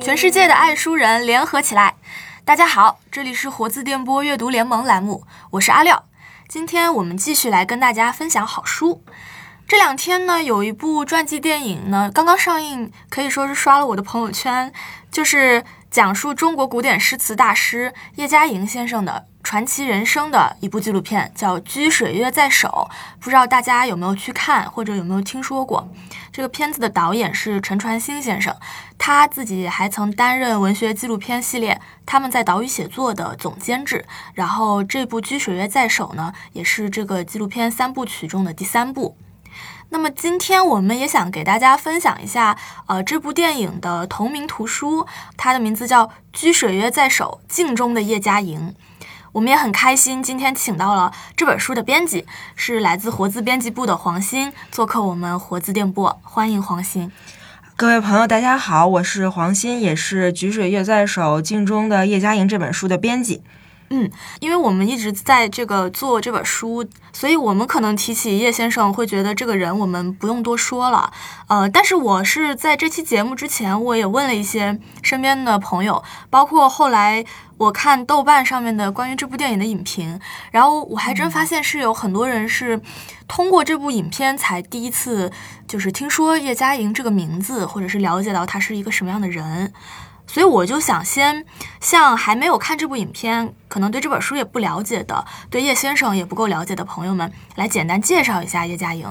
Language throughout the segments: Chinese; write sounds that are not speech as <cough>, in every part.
全世界的爱书人联合起来！大家好，这里是活字电波阅读联盟栏目，我是阿廖。今天我们继续来跟大家分享好书。这两天呢，有一部传记电影呢刚刚上映，可以说是刷了我的朋友圈，就是讲述中国古典诗词大师叶嘉莹先生的。传奇人生的一部纪录片叫《居水月在手》，不知道大家有没有去看，或者有没有听说过？这个片子的导演是陈传兴先生，他自己还曾担任文学纪录片系列《他们在岛屿写作》的总监制。然后这部《居水月在手》呢，也是这个纪录片三部曲中的第三部。那么今天我们也想给大家分享一下，呃，这部电影的同名图书，它的名字叫《居水月在手》，镜中的叶嘉莹。我们也很开心，今天请到了这本书的编辑，是来自活字编辑部的黄鑫，做客我们活字电波，欢迎黄鑫。各位朋友，大家好，我是黄鑫，也是《举水月在手》镜中的叶嘉莹这本书的编辑。嗯，因为我们一直在这个做这本书，所以我们可能提起叶先生，会觉得这个人我们不用多说了。呃，但是我是在这期节目之前，我也问了一些身边的朋友，包括后来我看豆瓣上面的关于这部电影的影评，然后我还真发现是有很多人是通过这部影片才第一次就是听说叶嘉莹这个名字，或者是了解到他是一个什么样的人。所以我就想先向还没有看这部影片，可能对这本书也不了解的，对叶先生也不够了解的朋友们，来简单介绍一下叶嘉莹。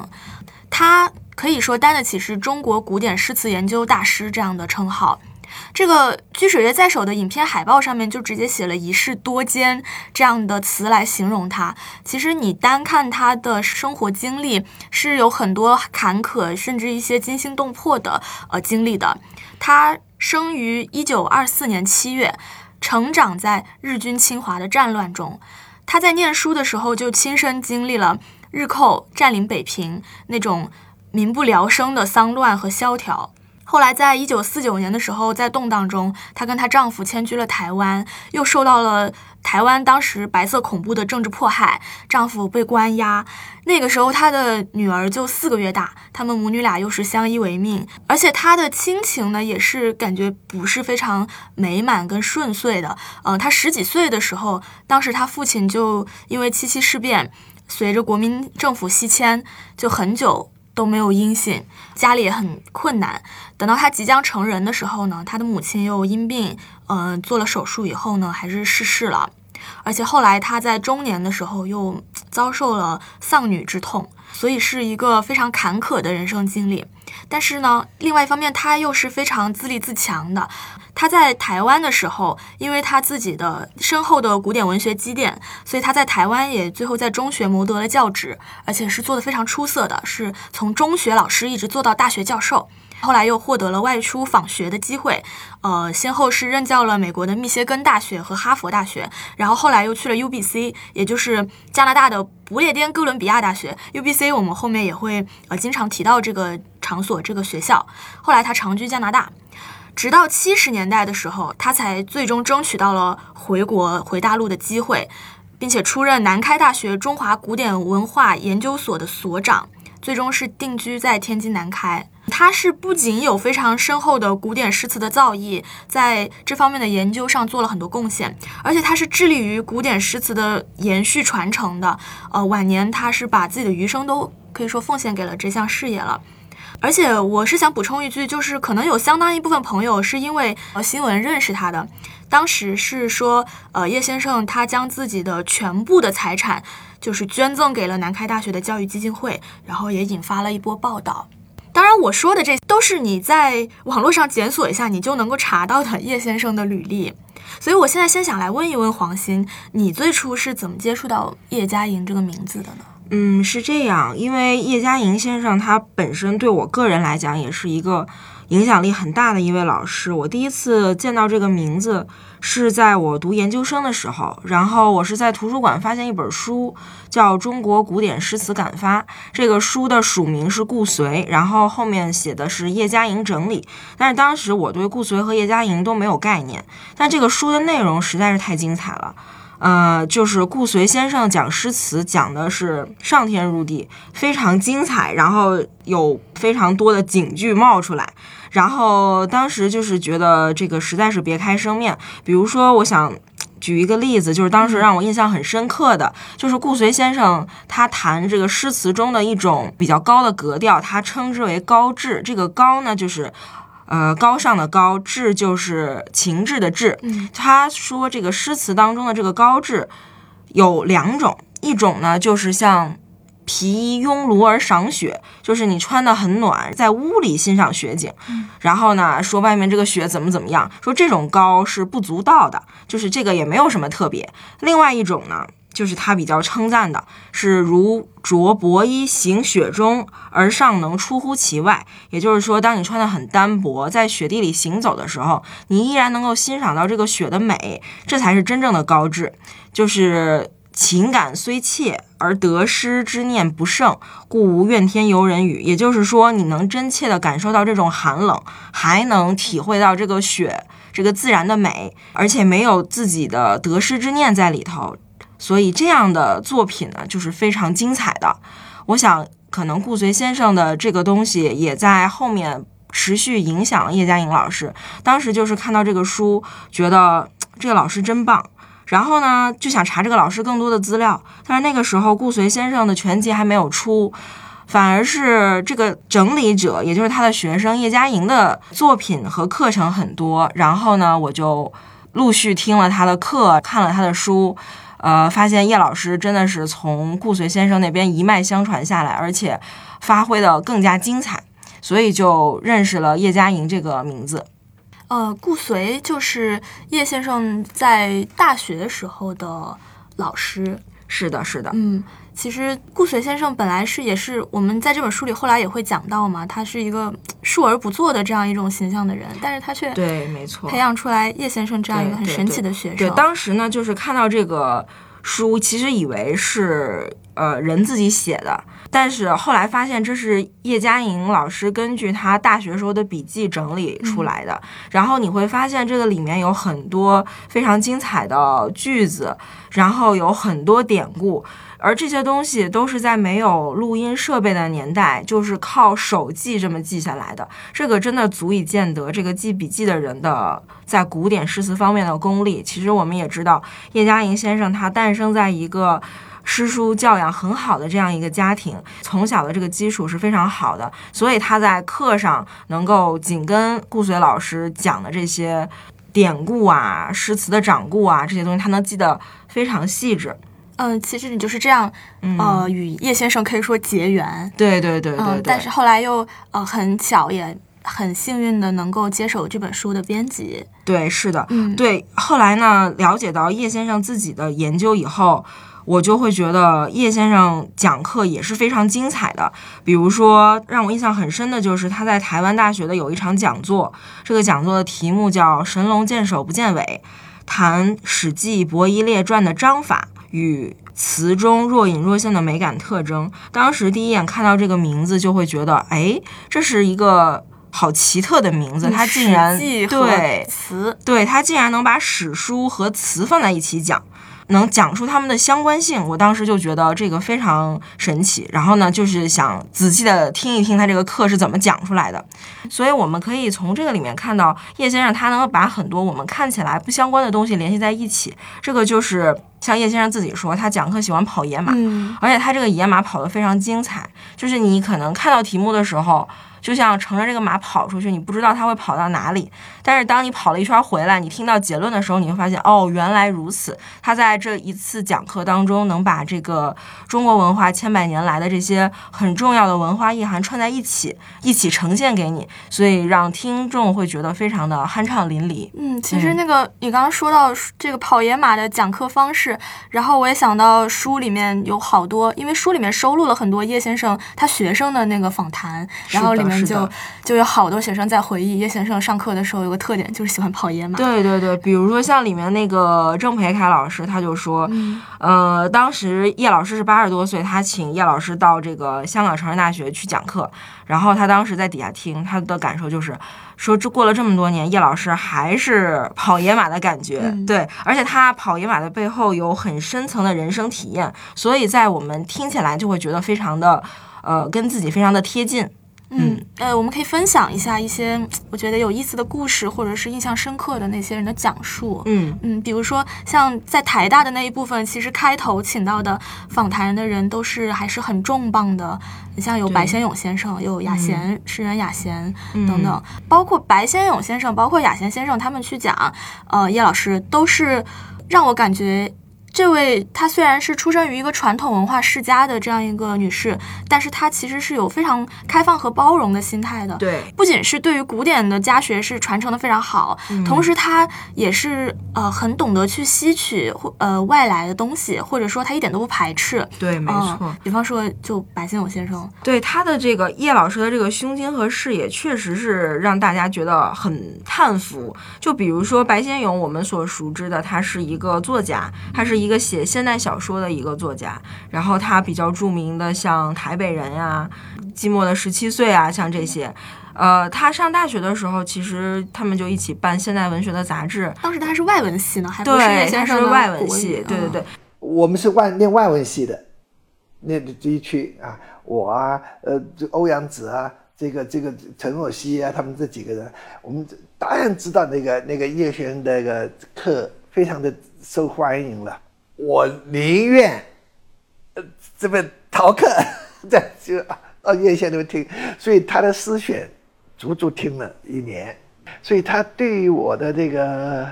他可以说担得起是中国古典诗词研究大师这样的称号。这个《居水月在手》的影片海报上面就直接写了一世多艰这样的词来形容他。其实你单看他的生活经历，是有很多坎坷，甚至一些惊心动魄的呃经历的。他。生于一九二四年七月，成长在日军侵华的战乱中。他在念书的时候就亲身经历了日寇占领北平那种民不聊生的丧乱和萧条。后来，在一九四九年的时候，在动荡中，她跟她丈夫迁居了台湾，又受到了台湾当时白色恐怖的政治迫害，丈夫被关押。那个时候，她的女儿就四个月大，他们母女俩又是相依为命，而且她的亲情呢，也是感觉不是非常美满跟顺遂的。嗯，她十几岁的时候，当时她父亲就因为七七事变，随着国民政府西迁，就很久。都没有音信，家里也很困难。等到他即将成人的时候呢，他的母亲又因病，嗯，做了手术以后呢，还是逝世了。而且后来他在中年的时候又遭受了丧女之痛，所以是一个非常坎坷的人生经历。但是呢，另外一方面，他又是非常自立自强的。他在台湾的时候，因为他自己的深厚的古典文学积淀，所以他在台湾也最后在中学谋得了教职，而且是做的非常出色的，是从中学老师一直做到大学教授。后来又获得了外出访学的机会，呃，先后是任教了美国的密歇根大学和哈佛大学，然后后来又去了 UBC，也就是加拿大的不列颠哥伦比亚大学。UBC 我们后面也会呃经常提到这个场所这个学校。后来他长居加拿大。直到七十年代的时候，他才最终争取到了回国回大陆的机会，并且出任南开大学中华古典文化研究所的所长，最终是定居在天津南开。他是不仅有非常深厚的古典诗词的造诣，在这方面的研究上做了很多贡献，而且他是致力于古典诗词的延续传承的。呃，晚年他是把自己的余生都可以说奉献给了这项事业了。而且我是想补充一句，就是可能有相当一部分朋友是因为呃新闻认识他的，当时是说呃叶先生他将自己的全部的财产就是捐赠给了南开大学的教育基金会，然后也引发了一波报道。当然我说的这都是你在网络上检索一下你就能够查到的 <laughs> 叶先生的履历。所以我现在先想来问一问黄鑫，你最初是怎么接触到叶嘉莹这个名字的呢？嗯，是这样，因为叶嘉莹先生他本身对我个人来讲也是一个影响力很大的一位老师。我第一次见到这个名字是在我读研究生的时候，然后我是在图书馆发现一本书，叫《中国古典诗词感发》。这个书的署名是顾随，然后后面写的是叶嘉莹整理。但是当时我对顾随和叶嘉莹都没有概念，但这个书的内容实在是太精彩了。呃，就是顾随先生讲诗词，讲的是上天入地，非常精彩，然后有非常多的警句冒出来。然后当时就是觉得这个实在是别开生面。比如说，我想举一个例子，就是当时让我印象很深刻的，就是顾随先生他谈这个诗词中的一种比较高的格调，他称之为高致。这个高呢，就是呃高尚的高，致就是情志的志。嗯他说这个诗词当中的这个高致有两种，一种呢就是像皮衣拥炉而赏雪，就是你穿的很暖，在屋里欣赏雪景，然后呢说外面这个雪怎么怎么样，说这种高是不足道的，就是这个也没有什么特别。另外一种呢。就是他比较称赞的，是如着薄衣行雪中，而尚能出乎其外。也就是说，当你穿的很单薄，在雪地里行走的时候，你依然能够欣赏到这个雪的美，这才是真正的高致。就是情感虽切，而得失之念不胜，故无怨天尤人语。也就是说，你能真切地感受到这种寒冷，还能体会到这个雪这个自然的美，而且没有自己的得失之念在里头。所以这样的作品呢，就是非常精彩的。我想，可能顾随先生的这个东西也在后面持续影响了叶嘉莹老师。当时就是看到这个书，觉得这个老师真棒。然后呢，就想查这个老师更多的资料，但是那个时候顾随先生的全集还没有出，反而是这个整理者，也就是他的学生叶嘉莹的作品和课程很多。然后呢，我就陆续听了他的课，看了他的书。呃，发现叶老师真的是从顾随先生那边一脉相传下来，而且发挥的更加精彩，所以就认识了叶嘉莹这个名字。呃，顾随就是叶先生在大学时候的老师。是的，是的，嗯，其实顾随先生本来是也是我们在这本书里后来也会讲到嘛，他是一个述而不作的这样一种形象的人，但是他却对，没错，培养出来叶先生这样一个很神奇的学生。对，当时呢，就是看到这个书，其实以为是呃人自己写的，但是后来发现这是叶嘉莹老师根据他大学时候的笔记整理出来的。然后你会发现这个里面有很多非常精彩的句子，然后有很多典故。而这些东西都是在没有录音设备的年代，就是靠手记这么记下来的。这个真的足以见得这个记笔记的人的在古典诗词方面的功力。其实我们也知道，叶嘉莹先生他诞生在一个诗书教养很好的这样一个家庭，从小的这个基础是非常好的，所以他在课上能够紧跟顾随老师讲的这些典故啊、诗词的掌故啊这些东西，他能记得非常细致。嗯，其实你就是这样，呃，与叶先生可以说结缘。对对对对嗯，但是后来又呃很巧，也很幸运的能够接手这本书的编辑。对，是的，嗯，对。后来呢，了解到叶先生自己的研究以后，我就会觉得叶先生讲课也是非常精彩的。比如说，让我印象很深的就是他在台湾大学的有一场讲座，这个讲座的题目叫“神龙见首不见尾”，谈《史记·伯夷列传》的章法。与词中若隐若现的美感特征，当时第一眼看到这个名字就会觉得，哎，这是一个好奇特的名字，他竟然对词，对他竟然能把史书和词放在一起讲。能讲出他们的相关性，我当时就觉得这个非常神奇。然后呢，就是想仔细的听一听他这个课是怎么讲出来的。所以我们可以从这个里面看到叶先生他能够把很多我们看起来不相关的东西联系在一起。这个就是像叶先生自己说，他讲课喜欢跑野马，嗯，而且他这个野马跑得非常精彩。就是你可能看到题目的时候。就像乘着这个马跑出去，你不知道它会跑到哪里。但是当你跑了一圈回来，你听到结论的时候，你会发现，哦，原来如此。他在这一次讲课当中，能把这个中国文化千百年来的这些很重要的文化意涵串在一起，一起呈现给你，所以让听众会觉得非常的酣畅淋漓。嗯，其实那个你刚刚说到这个跑野马的讲课方式，然后我也想到书里面有好多，因为书里面收录了很多叶先生他学生的那个访谈，然后里面。就就有好多学生在回忆叶先生上课的时候有个特点，就是喜欢跑野马。对对对，比如说像里面那个郑培凯老师，他就说，嗯、呃，当时叶老师是八十多岁，他请叶老师到这个香港城市大学去讲课，然后他当时在底下听，他的感受就是说，这过了这么多年，叶老师还是跑野马的感觉。嗯、对，而且他跑野马的背后有很深层的人生体验，所以在我们听起来就会觉得非常的，呃，跟自己非常的贴近。嗯，呃，我们可以分享一下一些我觉得有意思的故事，或者是印象深刻的那些人的讲述。嗯嗯，比如说像在台大的那一部分，其实开头请到的访谈的人都是还是很重磅的，你像有白先勇先生，有雅贤诗人雅贤等等，包括白先勇先生，包括雅贤先生，他们去讲，呃，叶老师都是让我感觉。这位她虽然是出生于一个传统文化世家的这样一个女士，但是她其实是有非常开放和包容的心态的。对，不仅是对于古典的家学是传承的非常好，同时她也是呃很懂得去吸取或呃外来的东西，或者说她一点都不排斥。对，没错。嗯比方说，就白先勇先生，对他的这个叶老师的这个胸襟和视野，确实是让大家觉得很叹服。就比如说白先勇，我们所熟知的，他是一个作家，他是一个写现代小说的一个作家。然后他比较著名的，像《台北人》呀，《寂寞的十七岁》啊，像这些。呃，他上大学的时候，其实他们就一起办现代文学的杂志。当时他是外文系呢，还不是先生的是外文系，对对对。我们是外念外文系的，那这一区啊，我啊，呃，这欧阳子啊，这个这个陈若曦啊，他们这几个人，我们当然知道那个那个叶先生那个课非常的受欢迎了。我宁愿呃这边逃课，<laughs> 在就到叶先生听，所以他的诗选足足听了一年，所以他对我的这个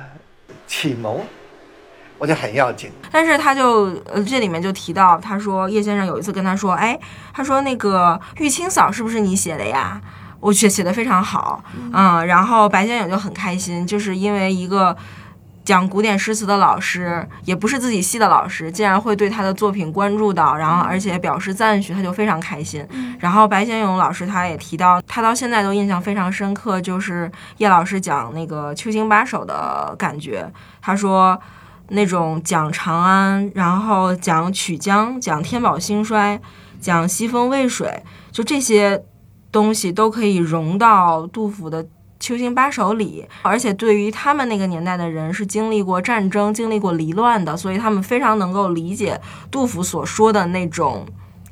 启蒙，我觉得很要紧。但是他就呃这里面就提到，他说叶先生有一次跟他说，哎，他说那个玉清嫂是不是你写的呀？我写写的非常好，嗯，然后白先勇就很开心，就是因为一个讲古典诗词的老师，也不是自己系的老师，竟然会对他的作品关注到，然后而且表示赞许，他就非常开心。然后白先勇老师他也提到，他到现在都印象非常深刻，就是叶老师讲那个《秋兴八首》的感觉，他说。那种讲长安，然后讲曲江，讲天宝兴衰，讲西风渭水，就这些东西都可以融到杜甫的《秋兴八首》里。而且对于他们那个年代的人，是经历过战争、经历过离乱的，所以他们非常能够理解杜甫所说的那种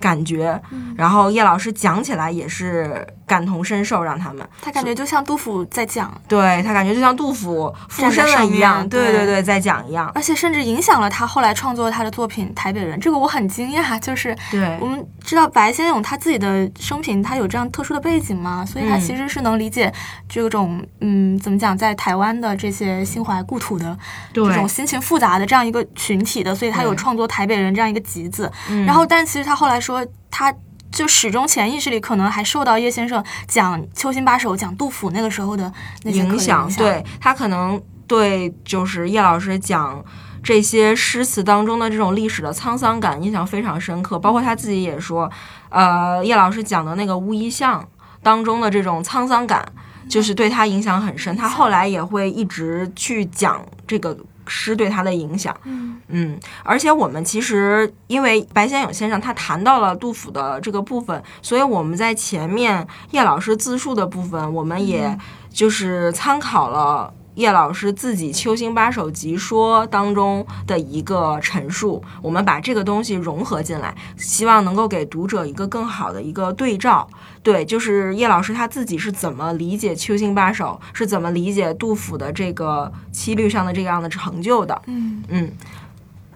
感觉。然后叶老师讲起来也是感同身受，让他们他感觉就像杜甫在讲，对他感觉就像杜甫附身了一样，对对对对，在讲一样。而且甚至影响了他后来创作他的作品《台北人》。这个我很惊讶，就是对我们知道白先勇他自己的生平，他有这样特殊的背景嘛，所以他嗯其实是能理解这种嗯怎么讲，在台湾的这些心怀故土的对这种心情复杂的这样一个群体的，所以他有创作《台北人》这样一个集子。嗯然后，但其实他后来说他。就始终潜意识里可能还受到叶先生讲《秋兴八首》、讲杜甫那个时候的那些影响，对他可能对就是叶老师讲这些诗词当中的这种历史的沧桑感印象非常深刻，包括他自己也说，呃，叶老师讲的那个乌衣巷当中的这种沧桑感，就是对他影响很深。他后来也会一直去讲这个诗对他的影响。嗯嗯，而且我们其实因为白先勇先生他谈到了杜甫的这个部分，所以我们在前面叶老师自述的部分，我们也就是参考了。叶老师自己《秋兴八首集说》当中的一个陈述，我们把这个东西融合进来，希望能够给读者一个更好的一个对照。对，就是叶老师他自己是怎么理解《秋兴八首》，是怎么理解杜甫的这个七律上的这样的成就的。嗯。嗯，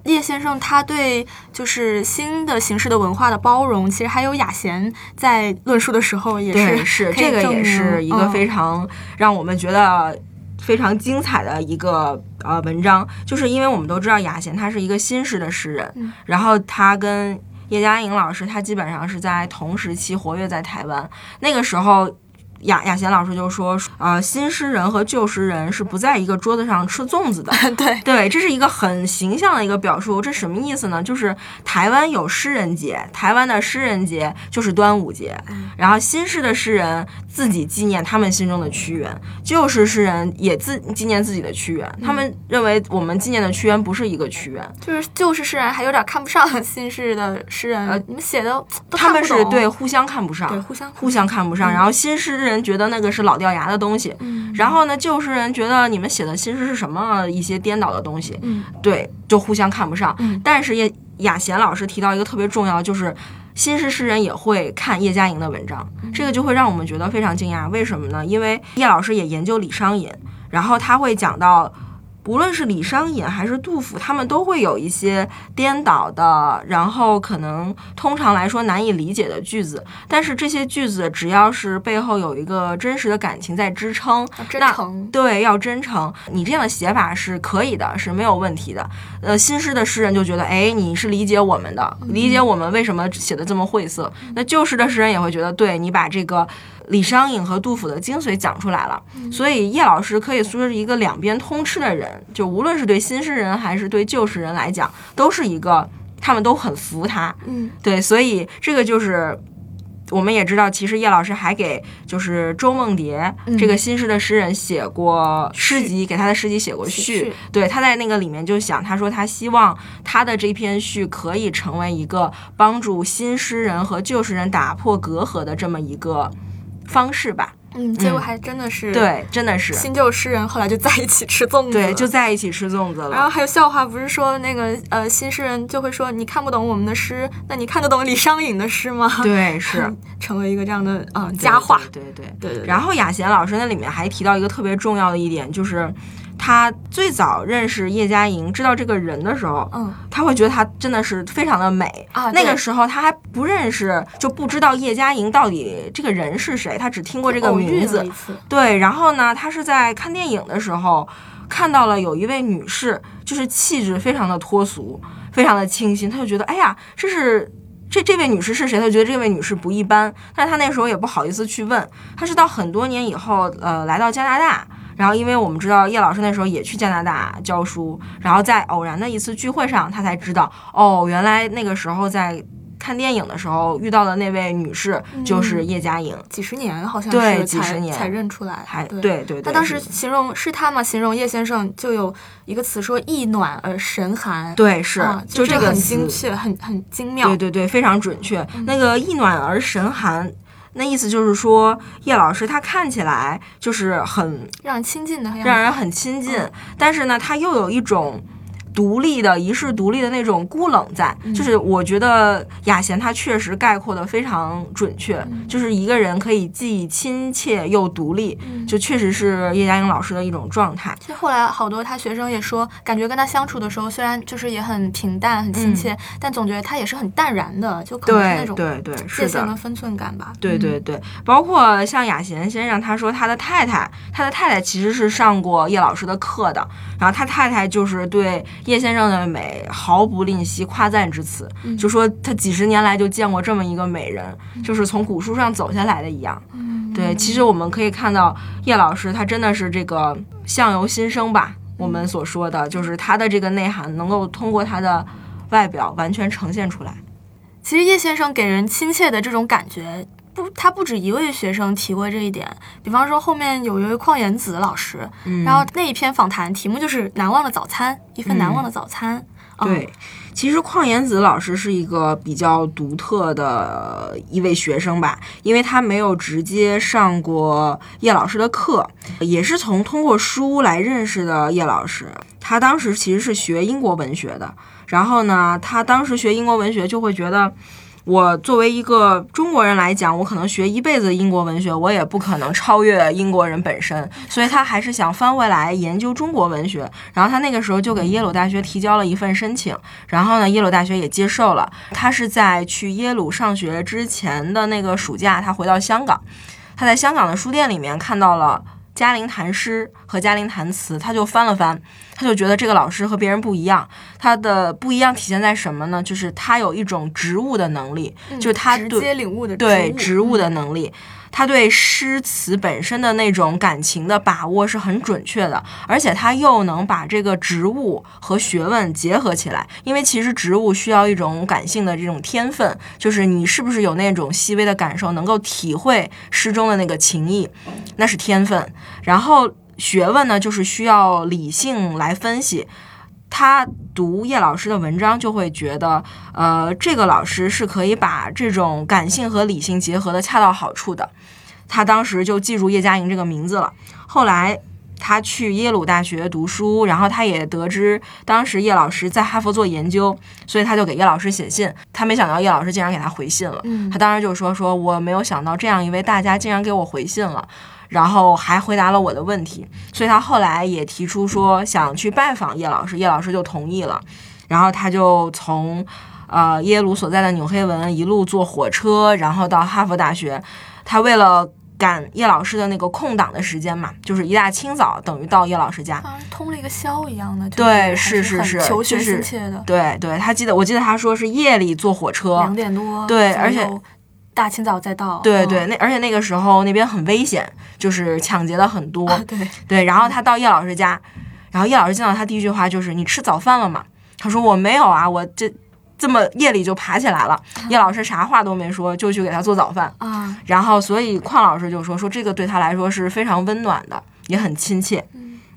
叶先生他对就是新的形式的文化的包容，其实还有雅贤在论述的时候也，是是这个也是一个嗯非常让我们觉得非常精彩的一个呃文章，就是因为我们都知道雅贤他是一个新式的诗人，嗯然后他跟叶嘉莹老师他基本上是在同时期活跃在台湾，那个时候。雅雅贤老师就说，呃，新诗人和旧诗人是不在一个桌子上吃粽子的。<laughs> 对对，这是一个很形象的一个表述。这什么意思呢？就是台湾有诗人节，台湾的诗人节就是端午节。然后新诗的诗人自己纪念他们心中的屈原，旧诗诗人也自纪念自己的屈原。他们认为我们纪念的屈原不是一个屈原，就是旧式诗人还有点看不上 <laughs> 新式的诗人，呃你们写的都他们是对互相看不上，对互相互相看不上。然后新诗人觉得那个是老掉牙的东西，嗯然后呢，旧诗人觉得你们写的新诗是什么一些颠倒的东西，嗯对，就互相看不上。嗯但是叶雅贤老师提到一个特别重要的，就是新诗诗人也会看叶嘉莹的文章，这个就会让我们觉得非常惊讶。为什么呢？因为叶老师也研究李商隐，然后他会讲到。无论是李商隐还是杜甫，他们都会有一些颠倒的，然后可能通常来说难以理解的句子。但是这些句子只要是背后有一个真实的感情在支撑，真诚，对，要真诚。你这样的写法是可以的，是没有问题的。呃，新诗的诗人就觉得，哎，你是理解我们的，理解我们为什么写的这么晦涩。那旧诗的诗人也会觉得，对你把这个。李商隐和杜甫的精髓讲出来了，所以叶老师可以说是一个两边通吃的人，就无论是对新诗人还是对旧诗人来讲，都是一个，他们都很服他。嗯，对，所以这个就是我们也知道，其实叶老师还给就是周梦蝶这个新诗的诗人写过诗集，给他的诗集写过序。对，他在那个里面就想，他说他希望他的这篇序可以成为一个帮助新诗人和旧诗人打破隔阂的这么一个。方式吧，嗯，结果还真的是对，真的是新旧诗人后来就在一起吃粽子，对，就在一起吃粽子了。然后还有笑话，不是说那个呃新诗人就会说你看不懂我们的诗，那你看得懂李商隐的诗吗？对，是 <laughs> 成为一个这样的啊佳话。对对对对。然后雅贤老师那里面还提到一个特别重要的一点，就是。他最早认识叶嘉莹，知道这个人的时候，嗯，他会觉得她真的是非常的美啊。那个时候他还不认识，就不知道叶嘉莹到底这个人是谁，他只听过这个名字。对，然后呢，他是在看电影的时候看到了有一位女士，就是气质非常的脱俗，非常的清新，他就觉得，哎呀，这是这这位女士是谁？他觉得这位女士不一般，但是他那时候也不好意思去问。他是到很多年以后，呃，来到加拿大。然后，因为我们知道叶老师那时候也去加拿大教书，然后在偶然的一次聚会上，他才知道，哦，原来那个时候在看电影的时候遇到的那位女士就是叶嘉莹。几十年好像对，几十年才认出来。还对对对。他当时形容是他吗？形容叶先生就有一个词说“意暖而神寒”。对，是就这个很精确，很很精妙。对对对，非常准确。那个“意暖而神寒”。那意思就是说，叶老师他看起来就是很让人亲近的，让人很亲近，但是呢，他又有一种。独立的一世独立的那种孤冷在，就是我觉得雅贤他确实概括的非常准确，就是一个人可以既亲切又独立，就确实是叶嘉莹老师的一种状态。其实后来好多他学生也说，感觉跟他相处的时候，虽然就是也很平淡很亲切，但总觉得他也是很淡然的，就可能是那种对对界限跟分寸感吧。对对对，包括像雅贤先生，他说他的太太，他的太太其实是上过叶老师的课的，然后他太太就是对。叶先生的美毫不吝惜夸赞之词，就说他几十年来就见过这么一个美人，就是从古书上走下来的一样。对，其实我们可以看到叶老师他真的是这个相由心生吧，我们所说的就是他的这个内涵能够通过他的外表完全呈现出来。其实叶先生给人亲切的这种感觉。不，他不止一位学生提过这一点。比方说，后面有一位邝延子老师，然后那一篇访谈题目就是《难忘的早餐》，一份难忘的早餐。对，其实邝延子老师是一个比较独特的一位学生吧，因为他没有直接上过叶老师的课，也是从通过书来认识的叶老师。他当时其实是学英国文学的，然后呢，他当时学英国文学就会觉得。我作为一个中国人来讲，我可能学一辈子英国文学，我也不可能超越英国人本身，所以他还是想翻回来研究中国文学。然后他那个时候就给耶鲁大学提交了一份申请，然后呢，耶鲁大学也接受了。他是在去耶鲁上学之前的那个暑假，他回到香港，他在香港的书店里面看到了。嘉陵谈诗和嘉陵谈词，他就翻了翻，他就觉得这个老师和别人不一样。他的不一样体现在什么呢？就是他有一种植物的能力，就是他直接领悟的对植物的能力。他对诗词本身的那种感情的把握是很准确的，而且他又能把这个植物和学问结合起来。因为其实植物需要一种感性的这种天分，就是你是不是有那种细微的感受，能够体会诗中的那个情意，那是天分。然后学问呢，就是需要理性来分析。他读叶老师的文章，就会觉得，呃，这个老师是可以把这种感性和理性结合的恰到好处的。他当时就记住叶嘉莹这个名字了。后来他去耶鲁大学读书，然后他也得知当时叶老师在哈佛做研究，所以他就给叶老师写信。他没想到叶老师竟然给他回信了，嗯他当时就说说我没有想到这样一位大家竟然给我回信了。然后还回答了我的问题，所以他后来也提出说想去拜访叶老师，叶老师就同意了。然后他就从呃耶鲁所在的纽黑文一路坐火车，然后到哈佛大学。他为了赶叶老师的那个空档的时间嘛，就是一大清早，等于到叶老师家。好像通了一个宵一样的，就是对是是是求学就是心切的，对对，他记得我记得他说是夜里坐火车两，点多，对而且大清早再到，嗯对对，那而且那个时候那边很危险，就是抢劫的很多。啊对，对，然后他到叶老师家，然后叶老师见到他第一句话就是：“你吃早饭了吗？”他说：“我没有啊，我这这么夜里就爬起来了。”叶老师啥话都没说，就去给他做早饭。啊，然后，所以邝老师就说：“说这个对他来说是非常温暖的，也很亲切。”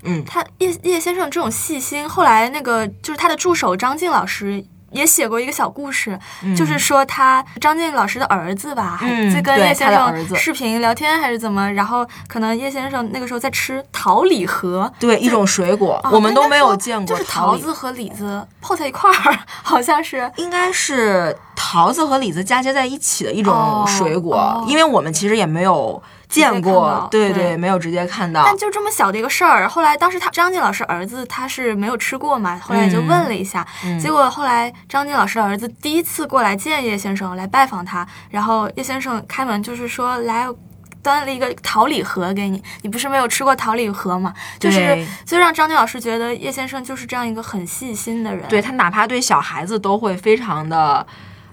嗯他叶叶先生这种细心，后来那个就是他的助手张静老师。也写过一个小故事，就是说他张晋老师的儿子吧，还嗯在跟叶先生视频聊天还是怎么，然后可能叶先生那个时候在吃桃李核，对，一种水果，啊我们都没有见过就是桃子和李子泡在一块儿，<laughs> 好像是。应该是桃子和李子嫁接在一起的一种哦水果，哦。因为我们其实也没有见过到，对对没有直接看到。但就这么小的一个事儿，后来当时他张晋老师儿子他是没有吃过嘛，后来就问了一下，结果后来张晋老师的儿子第一次过来见叶先生来拜访他，然后叶先生开门就是说来。端了一个桃李盒给你，你不是没有吃过桃李盒吗？就是就让张静老师觉得叶先生就是这样一个很细心的人。对，他哪怕对小孩子都会非常的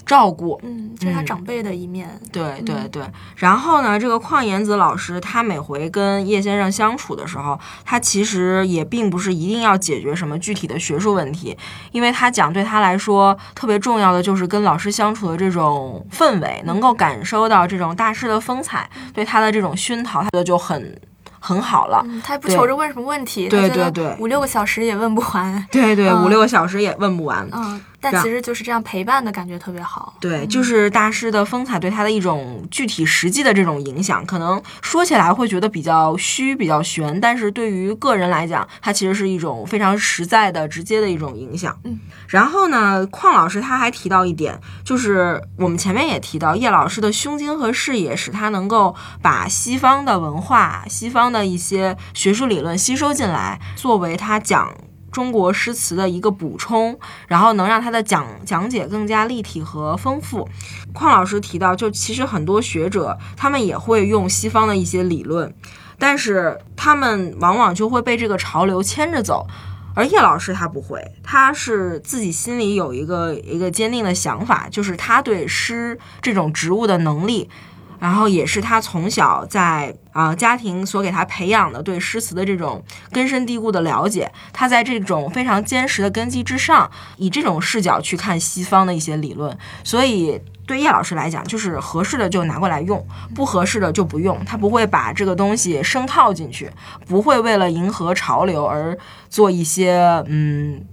照顾。嗯，这是他长辈的一面。对对对，然后呢，这个邝延子老师他每回跟叶先生相处的时候，他其实也并不是一定要解决什么具体的学术问题，因为他讲对他来说特别重要的就是跟老师相处的这种氛围，能够感受到这种大师的风采，对他的这种熏陶，他觉得就很很好了。嗯，他也不求着问什么问题，对对对五六个小时也问不完。对对，嗯五六个小时也问不完。嗯，但其实就是这样陪伴的感觉特别好。对，就是大师的风采对他的一种具体实际的这种影响，可能说起来会觉得比较虚、比较悬，但是对于个人来讲，它其实是一种非常实在的、直接的一种影响。嗯，然后呢，邝老师他还提到一点，就是我们前面也提到，叶老师的胸襟和视野使他能够把西方的文化、西方的一些学术理论吸收进来，作为他讲。中国诗词的一个补充，然后能让他的讲讲解更加立体和丰富。邝老师提到，就其实很多学者他们也会用西方的一些理论，但是他们往往就会被这个潮流牵着走。而叶老师他不会，他是自己心里有一个一个坚定的想法，就是他对诗这种植物的能力，然后也是他从小在啊、家庭所给他培养的对诗词的这种根深蒂固的了解，他在这种非常坚实的根基之上，以这种视角去看西方的一些理论，所以。对叶老师来讲，就是合适的就拿过来用，不合适的就不用。他不会把这个东西生套进去，不会为了迎合潮流而做一些嗯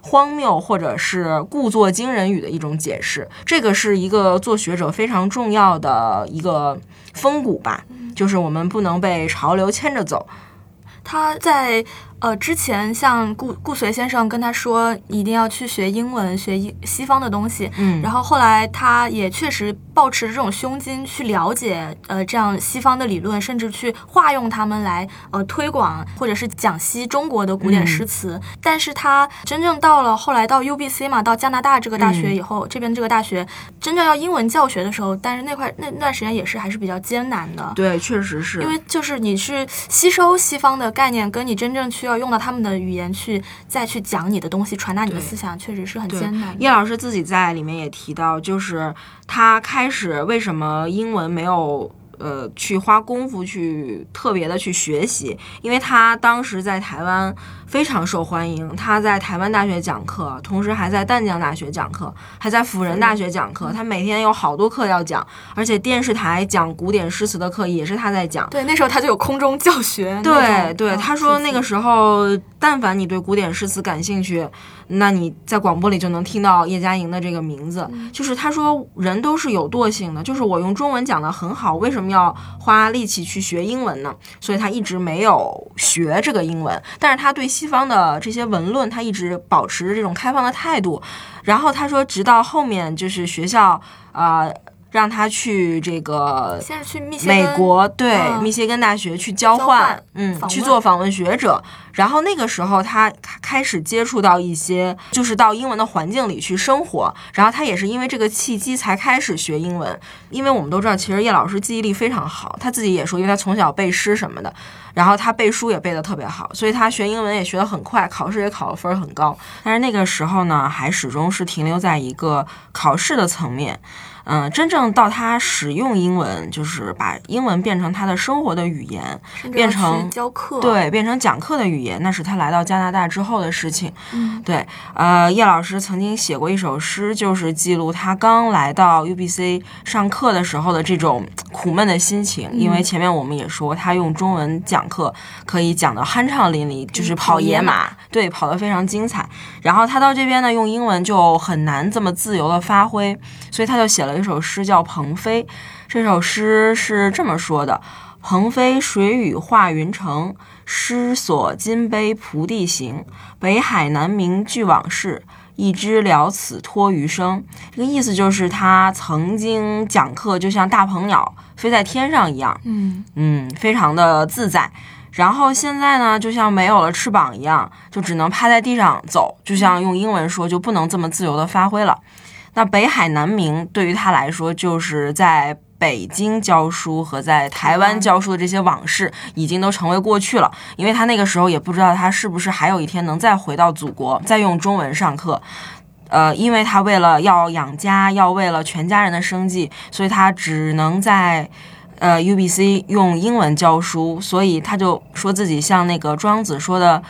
荒谬或者是故作惊人语的一种解释。这个是一个做学者非常重要的一个风骨吧，就是我们不能被潮流牵着走。他在呃之前，像顾顾随先生跟他说，一定要去学英文，学英西方的东西。嗯然后后来他也确实抱持这种胸襟去了解呃这样西方的理论，甚至去化用他们来呃推广或者是讲析中国的古典诗词。但是他真正到了后来到 UBC 嘛，到加拿大这个大学以后，这边这个大学真正要英文教学的时候，但是那块那那段时间也是还是比较艰难的。对，确实是因为就是你是吸收西方的概念，跟你真正需要用到他们的语言去再去讲你的东西，传达你的思想，确实是很艰难。叶老师自己在里面也提到，就是他开始为什么英文没有呃去花功夫去特别的去学习，因为他当时在台湾非常受欢迎。他在台湾大学讲课，同时还在淡江大学讲课，还在辅仁大学讲课。他每天有好多课要讲，而且电视台讲古典诗词的课也是他在讲。对，那时候他就有空中教学。对对，他说那个时候，但凡你对古典诗词感兴趣。那你在广播里就能听到叶嘉莹的这个名字，就是他说人都是有惰性的，就是我用中文讲的很好，为什么要花力气去学英文呢？所以他一直没有学这个英文，但是他对西方的这些文论，他一直保持着这种开放的态度。然后他说，直到后面就是学校啊。让他去这个，先是去密美国，对密歇根大学去交换，嗯，去做访问学者。然后那个时候，他开始接触到一些，就是到英文的环境里去生活。然后他也是因为这个契机才开始学英文。因为我们都知道，其实叶老师记忆力非常好，他自己也说，因为他从小背诗什么的，然后他背书也背得特别好，所以他学英文也学得很快，考试也考的分儿很高。但是那个时候呢，还始终是停留在一个考试的层面。嗯，真正到他使用英文，就是把英文变成他的生活的语言，变成教课，对，变成讲课的语言，那是他来到加拿大之后的事情。嗯，对，呃，叶老师曾经写过一首诗，就是记录他刚来到 UBC 上课的时候的这种苦闷的心情。因为前面我们也说，他用中文讲课可以讲得酣畅淋漓，就是跑野马，对，跑得非常精彩。然后他到这边呢，用英文就很难这么自由的发挥，所以他就写了。一首诗叫《鹏飞》，这首诗是这么说的：“鹏飞水雨化云成，诗所金杯菩提行。北海南冥俱往事，一知了此托余生。”这个意思就是他曾经讲课就像大鹏鸟飞在天上一样，嗯嗯，非常的自在。然后现在呢，就像没有了翅膀一样，就只能趴在地上走，就像用英文说，就不能这么自由的发挥了。那北海南明对于他来说，就是在北京教书和在台湾教书的这些往事，已经都成为过去了。因为他那个时候也不知道他是不是还有一天能再回到祖国，再用中文上课。呃，因为他为了要养家，要为了全家人的生计，所以他只能在呃 UBC 用英文教书。所以他就说自己像那个庄子说的。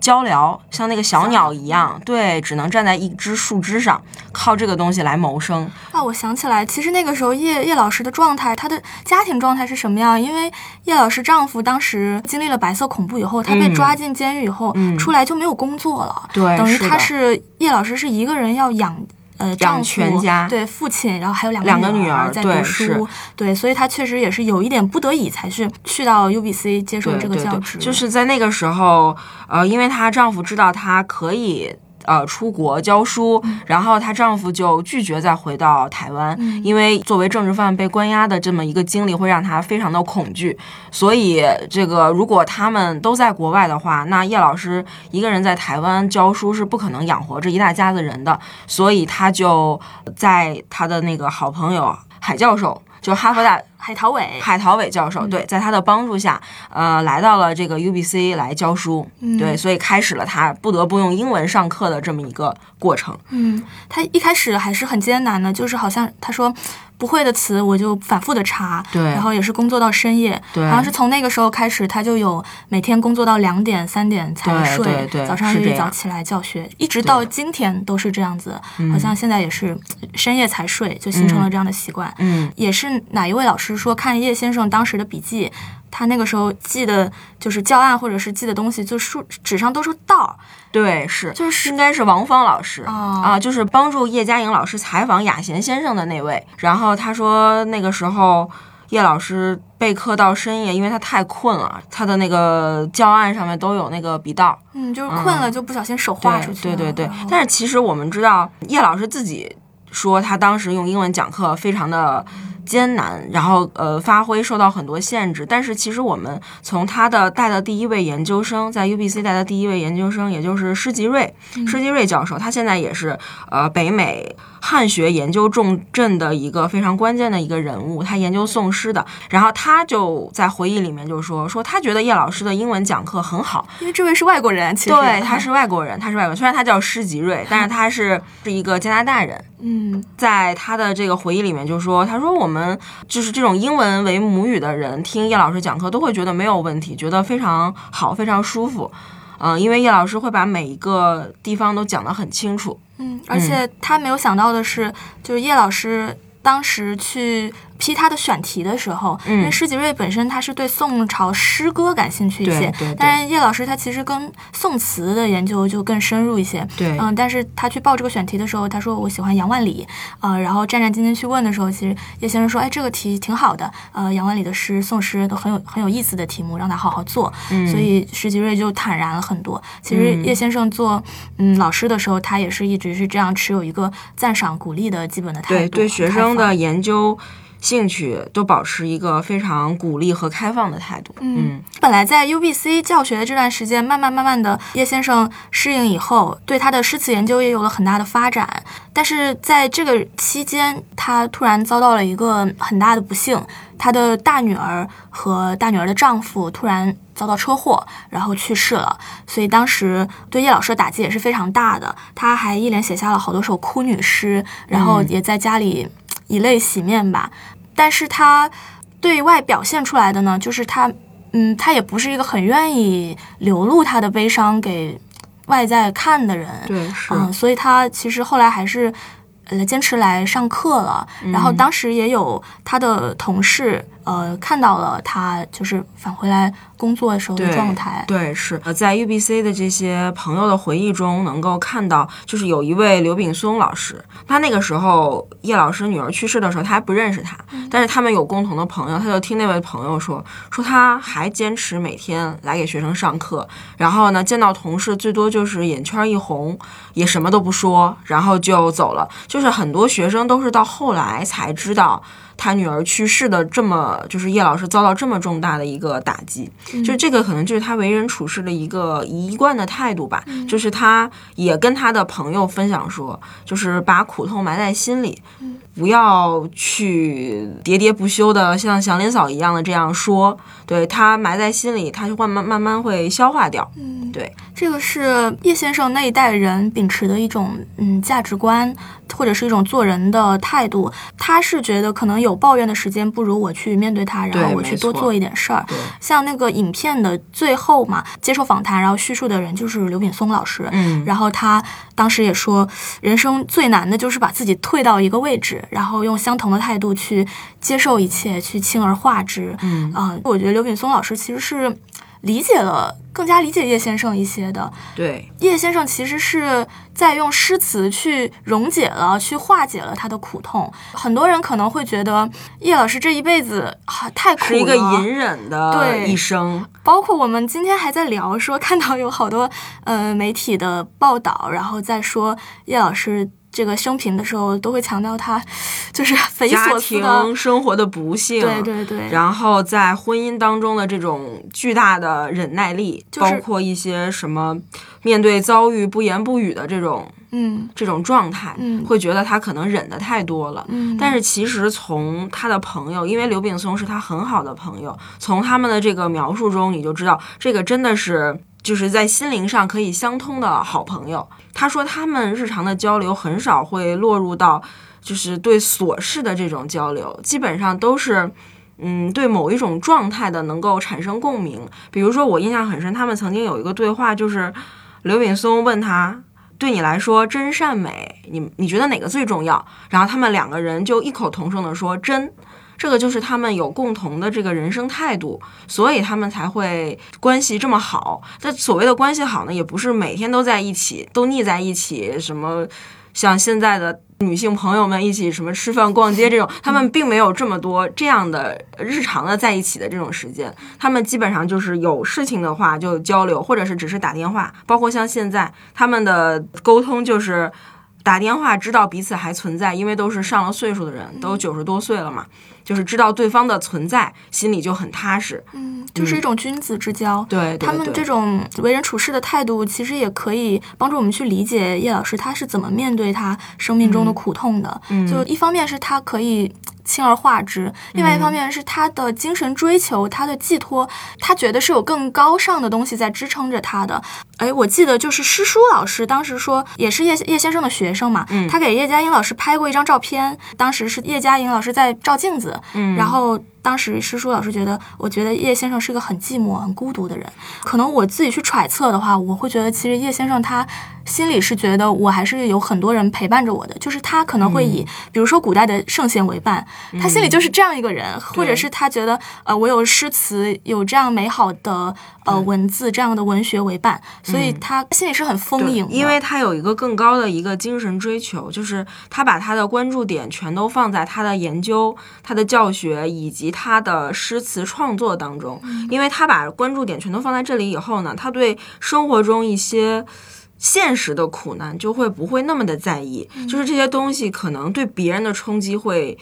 交流像那个小鸟一样，对，只能站在一只树枝上，靠这个东西来谋生。啊，我想起来，其实那个时候叶叶老师的状态，她的家庭状态是什么样？因为叶老师丈夫当时经历了白色恐怖以后，他被抓进监狱以后，出来就没有工作了，对，等于他是叶老师是一个人要养。呃，养全家，对父亲，然后还有两两个女儿在读书，对，所以他确实也是有一点不得已才去去到 UBC 接受这个教职。就是在那个时候，呃，因为她丈夫知道她可以。呃，出国教书，然后她丈夫就拒绝再回到台湾，因为作为政治犯被关押的这么一个经历会让她非常的恐惧。所以，这个如果他们都在国外的话，那叶老师一个人在台湾教书是不可能养活这一大家子人的。所以，她就在她的那个好朋友海教授。就哈佛大海淘伟，海淘伟教授对，在他的帮助下，呃，来到了这个 UBC 来教书，对，所以开始了他不得不用英文上课的这么一个过程。嗯，他一开始还是很艰难的，就是好像他说。不会的词我就反复的查，对，然后也是工作到深夜，对，好像是从那个时候开始，他就有每天工作到两点三点才睡，早上一早起来教学，一直到今天都是这样子，好像现在也是深夜才睡，就形成了这样的习惯。嗯，也是哪一位老师说看叶先生当时的笔记。他那个时候记的，就是教案或者是记的东西，就书纸上都是道。对，是，就是应该是王芳老师啊，就是帮助叶嘉莹老师采访雅贤先生的那位。然后他说，那个时候叶老师备课到深夜，因为他太困了，他的那个教案上面都有那个笔道。嗯，就是困了就不小心手画出去。对对对。但是其实我们知道，叶老师自己说，他当时用英文讲课非常的。艰难，然后呃，发挥受到很多限制。但是其实我们从他的带的第一位研究生，在 UBC 带的第一位研究生，也就是施吉瑞，施吉瑞教授，他现在也是呃北美。汉学研究重镇的一个非常关键的一个人物，他研究宋诗的。然后他就在回忆里面就说说他觉得叶老师的英文讲课很好，因为这位是外国人，其实对他是外国人，他是外国人。虽然他叫施吉瑞，但是他是是一个加拿大人。嗯，在他的这个回忆里面就说，他说我们就是这种英文为母语的人听叶老师讲课都会觉得没有问题，觉得非常好，非常舒服。嗯、因为叶老师会把每一个地方都讲得很清楚。嗯，而且他没有想到的是，就是叶老师当时去批他的选题的时候，因为施吉瑞本身他是对宋朝诗歌感兴趣一些，但是叶老师他其实跟宋词的研究就更深入一些。对嗯，但是他去报这个选题的时候，他说我喜欢杨万里，呃，然后战战兢兢去问的时候，其实叶先生说，哎，这个题挺好的，呃，杨万里的诗、宋诗都很有很有意思的题目，让他好好做。嗯所以施吉瑞就坦然了很多。其实叶先生做嗯老师的时候，他也是一直是这样持有一个赞赏、鼓励的基本的态度，对对学生的研究兴趣都保持一个非常鼓励和开放的态度。嗯本来在 UBC 教学的这段时间，慢慢慢慢的，叶先生适应以后，对他的诗词研究也有了很大的发展。但是在这个期间，他突然遭到了一个很大的不幸，他的大女儿和大女儿的丈夫突然遭到车祸，然后去世了。所以当时对叶老师的打击也是非常大的。他还一连写下了好多首哭女诗，然后也在家里 <tsk> 以泪洗面吧。但是他对外表现出来的呢，就是他，嗯，他也不是一个很愿意流露他的悲伤给外在看的人，对，是。嗯，所以他其实后来还是呃坚持来上课了。然后当时也有他的同事呃看到了他就是返回来工作的时候的状态，对，是呃，在 UBC 的这些朋友的回忆中，能够看到，就是有一位刘炳松老师，他那个时候叶老师女儿去世的时候，他还不认识他，但是他们有共同的朋友，他就听那位朋友说，说他还坚持每天来给学生上课，然后呢，见到同事最多就是眼圈一红，也什么都不说，然后就走了。就是很多学生都是到后来才知道。他女儿去世的这么，就是叶老师遭到这么重大的一个打击，就这个可能就是他为人处事的一个一贯的态度吧。就是他也跟他的朋友分享说，就是把苦痛埋在心里，不要去喋喋不休的像祥林嫂一样的这样说。对他埋在心里，他就会慢慢慢会消化掉。嗯，对，这个是叶先生那一代人秉持的一种嗯价值观，或者是一种做人的态度。他是觉得可能有抱怨的时间，不如我去面对他，然后我去多做一点事儿。像那个影片的最后嘛，接受访谈，然后叙述的人就是刘炳松老师。嗯然后他当时也说，人生最难的就是把自己退到一个位置，然后用相同的态度去接受一切，去轻而化之。嗯啊、我觉得刘炳松老师其实是理解了，更加理解叶先生一些的。对，叶先生其实是在用诗词去溶解了、去化解了他的苦痛。很多人可能会觉得叶老师这一辈子啊太苦了，是一个隐忍的对一生。包括我们今天还在聊说，看到有好多呃媒体的报道，然后在说叶老师这个生平的时候，都会强调他就是家所思的庭，生活的不幸，对对对，然后在婚姻当中的这种巨大的忍耐力，就是包括一些什么面对遭遇不言不语的这种嗯这种状态，嗯会觉得他可能忍的太多了。嗯，但是其实从他的朋友，因为刘炳松是他很好的朋友，从他们的这个描述中，你就知道这个真的是就是在心灵上可以相通的好朋友。他说他们日常的交流很少会落入到就是对琐事的这种交流，基本上都是。嗯，对某一种状态的能够产生共鸣。比如说，我印象很深，他们曾经有一个对话，就是刘炳松问他：“对你来说，真善美，你你觉得哪个最重要？”然后他们两个人就异口同声的说：“真。”这个就是他们有共同的这个人生态度，所以他们才会关系这么好。这所谓的关系好呢，也不是每天都在一起，都腻在一起，什么像现在的女性朋友们一起什么吃饭、逛街这种，他们并没有这么多这样的日常的在一起的这种时间。他们基本上就是有事情的话就交流，或者是只是打电话。包括像现在他们的沟通就是打电话，知道彼此还存在，因为都是上了岁数的人，都九十多岁了嘛，就是知道对方的存在，心里就很踏实。嗯，就是一种君子之交。对，对他们这种为人处事的态度，其实也可以帮助我们去理解叶老师他是怎么面对他生命中的苦痛的。嗯就一方面是他可以轻而化之，另外一方面是他的精神追求、他的寄托，他觉得是有更高尚的东西在支撑着他的。哎，我记得就是诗书老师当时说，也是叶叶先生的学生嘛，他给叶嘉莹老师拍过一张照片，当时是叶嘉莹老师在照镜子，嗯。然后当时师叔老师觉得，我觉得叶先生是个很寂寞、很孤独的人。可能我自己去揣测的话，我会觉得其实叶先生他心里是觉得我还是有很多人陪伴着我的，就是他可能会以，比如说古代的圣贤为伴，他心里就是这样一个人，或者是他觉得呃我有诗词，有这样美好的呃文字这样的文学为伴，所以他心里是很丰盈的，因为他有一个更高的一个精神追求，就是他把他的关注点全都放在他的研究、他的教学以及他的诗词创作当中，因为他把关注点全都放在这里以后呢，他对生活中一些。现实的苦难就会不会那么的在意，就是这些东西可能对别人的冲击会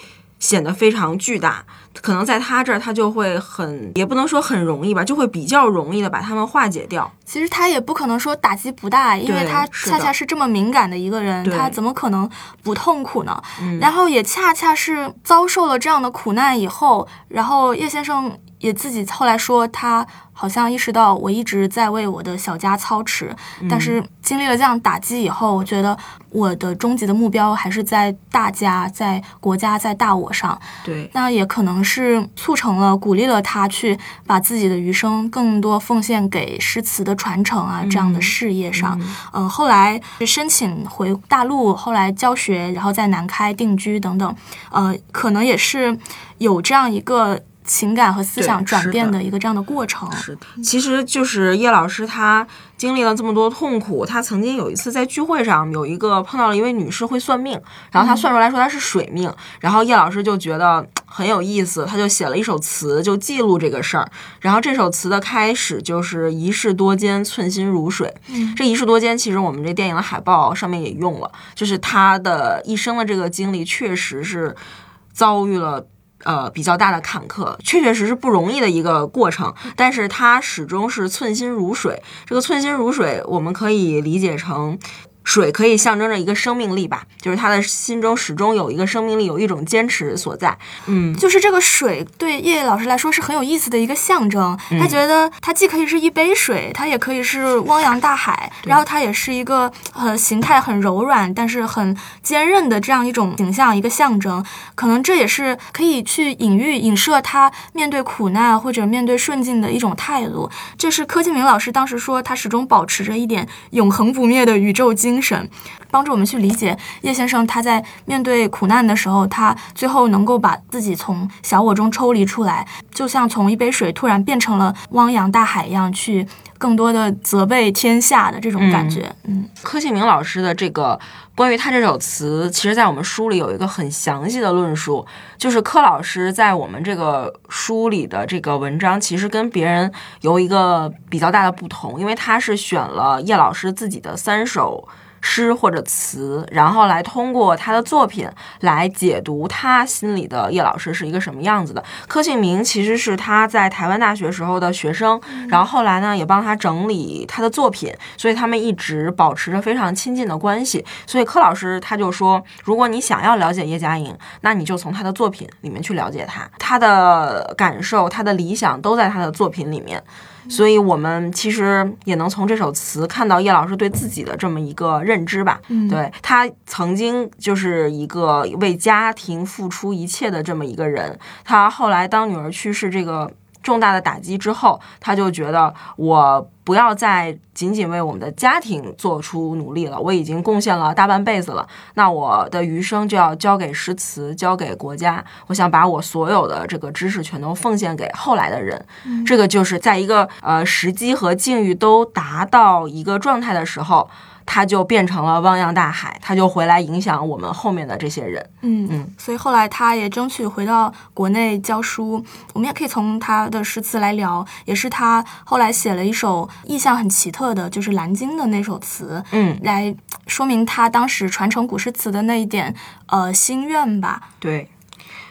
显得非常巨大，可能在他这儿他就会很，也不能说很容易吧，就会比较容易的把他们化解掉。其实他也不可能说打击不大，因为他恰恰是这么敏感的一个人，他怎么可能不痛苦呢？然后也恰恰是遭受了这样的苦难以后，然后叶先生。也自己后来说，他好像意识到我一直在为我的小家操持，但是经历了这样打击以后，我觉得我的终极的目标还是在大家、在国家、在大我上。对，那也可能是促成了、鼓励了他去把自己的余生更多奉献给诗词的传承啊这样的事业上。嗯，后来申请回大陆，后来教学，然后在南开定居等等。呃，可能也是有这样一个。情感和思想转变的一个这样的过程，是的，其实就是叶老师他经历了这么多痛苦，他曾经有一次在聚会上有一个碰到了一位女士会算命，然后他算出来说他是水命，然后叶老师就觉得很有意思，他就写了一首词就记录这个事儿，然后这首词的开始就是一世多艰，寸心如水。这一世多艰其实我们这电影的海报上面也用了，就是他的一生的这个经历确实是遭遇了。呃，比较大的坎坷，确确实实不容易的一个过程，但是他始终是寸心如水。这个寸心如水，我们可以理解成。水可以象征着一个生命力吧，就是他的心中始终有一个生命力，有一种坚持所在。嗯，就是这个水对叶叶老师来说是很有意思的一个象征。他觉得它既可以是一杯水，它也可以是汪洋大海，<laughs> 然后它也是一个呃形态很柔软但是很坚韧的这样一种形象，一个象征。可能这也是可以去隐喻、影射他面对苦难或者面对顺境的一种态度。这是柯敬明老师当时说，他始终保持着一点永恒不灭的宇宙精。精神帮助我们去理解叶先生，他在面对苦难的时候，他最后能够把自己从小我中抽离出来，就像从一杯水突然变成了汪洋大海一样，去更多的责备天下的这种感觉。嗯，柯庆明老师的这个关于他这首词，其实在我们书里有一个很详细的论述，就是柯老师在我们这个书里的这个文章，其实跟别人有一个比较大的不同，因为他是选了叶老师自己的三首。诗或者词，然后来通过他的作品来解读他心里的叶老师是一个什么样子的。柯庆明其实是他在台湾大学时候的学生，然后后来呢也帮他整理他的作品，所以他们一直保持着非常亲近的关系。所以柯老师他就说，如果你想要了解叶嘉莹，那你就从他的作品里面去了解他，他的感受、他的理想都在他的作品里面。所以，我们其实也能从这首词看到叶老师对自己的这么一个认知吧。对他曾经就是一个为家庭付出一切的这么一个人，他后来当女儿去世这个。重大的打击之后，他就觉得我不要再仅仅为我们的家庭做出努力了，我已经贡献了大半辈子了，那我的余生就要交给诗词，交给国家。我想把我所有的这个知识全都奉献给后来的人。这个就是在一个呃时机和境遇都达到一个状态的时候。他就变成了汪洋大海，他就回来影响我们后面的这些人。嗯嗯，所以后来他也争取回到国内教书。我们也可以从他的诗词来聊，也是他后来写了一首意象很奇特的，就是《蓝鲸》的那首词。嗯，来说明他当时传承古诗词的那一点呃心愿吧。对，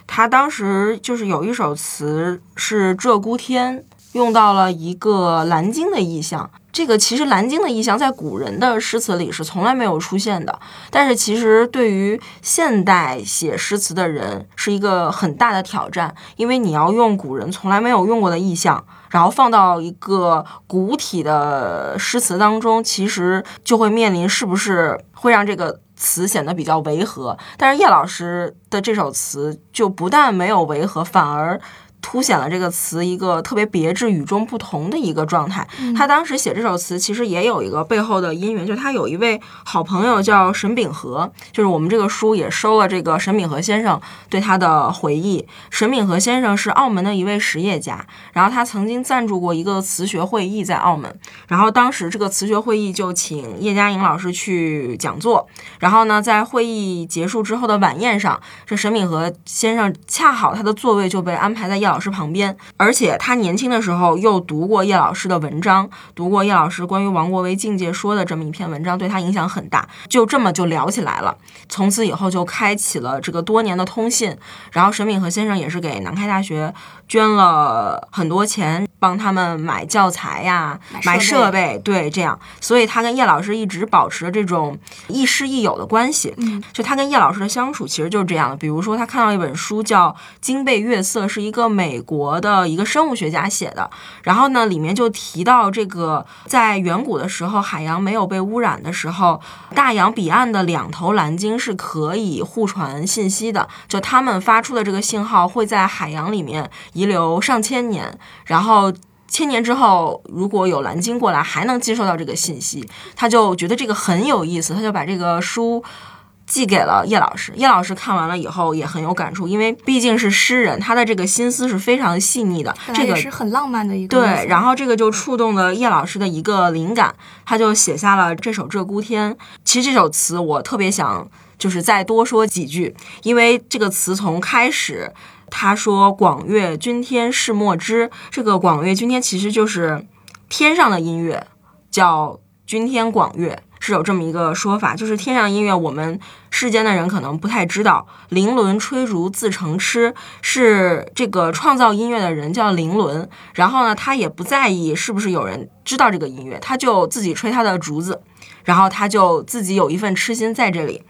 他当时就是有一首词是《鹧鸪天》，用到了一个蓝鲸的意象。这个其实蓝鲸的意象在古人的诗词里是从来没有出现的，但是其实对于现代写诗词的人是一个很大的挑战，因为你要用古人从来没有用过的意象，然后放到一个古体的诗词当中，其实就会面临是不是会让这个词显得比较违和。但是叶老师的这首词就不但没有违和，反而。凸显了这个词一个特别别致、与众不同的一个状态。他当时写这首词，其实也有一个背后的因缘，就是他有一位好朋友叫沈秉和，就是我们这个书也收了这个沈秉和先生对他的回忆。沈秉和先生是澳门的一位实业家，然后他曾经赞助过一个词学会议在澳门，然后当时这个词学会议就请叶嘉莹老师去讲座，然后呢，在会议结束之后的晚宴上，这沈秉和先生恰好他的座位就被安排在叶老师旁边，而且他年轻的时候又读过叶老师的文章，读过叶老师关于王国维境界说的这么一篇文章，对他影响很大，就这么就聊起来了。从此以后就开启了这个多年的通信。然后沈敏和先生也是给南开大学捐了很多钱，帮他们买教材呀、买设备，对，这样，所以他跟叶老师一直保持着这种亦师亦友的关系。嗯，就他跟叶老师的相处其实就是这样的。比如说，他看到一本书叫《金贝月色》，是一个美国的一个生物学家写的。然后呢，里面就提到这个在远古的时候，海洋没有被污染的时候，大洋彼岸的两头蓝鲸是可以互传信息的。就他们发出的这个信号会在海洋里面遗留上千年，然后。千年之后，如果有蓝鲸过来，还能接收到这个信息，他就觉得这个很有意思，他就把这个书寄给了叶老师。叶老师看完了以后也很有感触，因为毕竟是诗人，他的这个心思是非常细腻的。这个是很浪漫的一个对，然后这个就触动了叶老师的一个灵感，他就写下了这首《鹧鸪天》。其实这首词我特别想就是再多说几句，因为这个词从开始。他说：“广乐君天是莫知。”这个广乐君天其实就是天上的音乐，叫君天广乐，是有这么一个说法。就是天上音乐，我们世间的人可能不太知道。灵伦吹竹自成痴，是这个创造音乐的人叫灵伦。然后呢，他也不在意是不是有人知道这个音乐，他就自己吹他的竹子，然后他就自己有一份痴心在这里。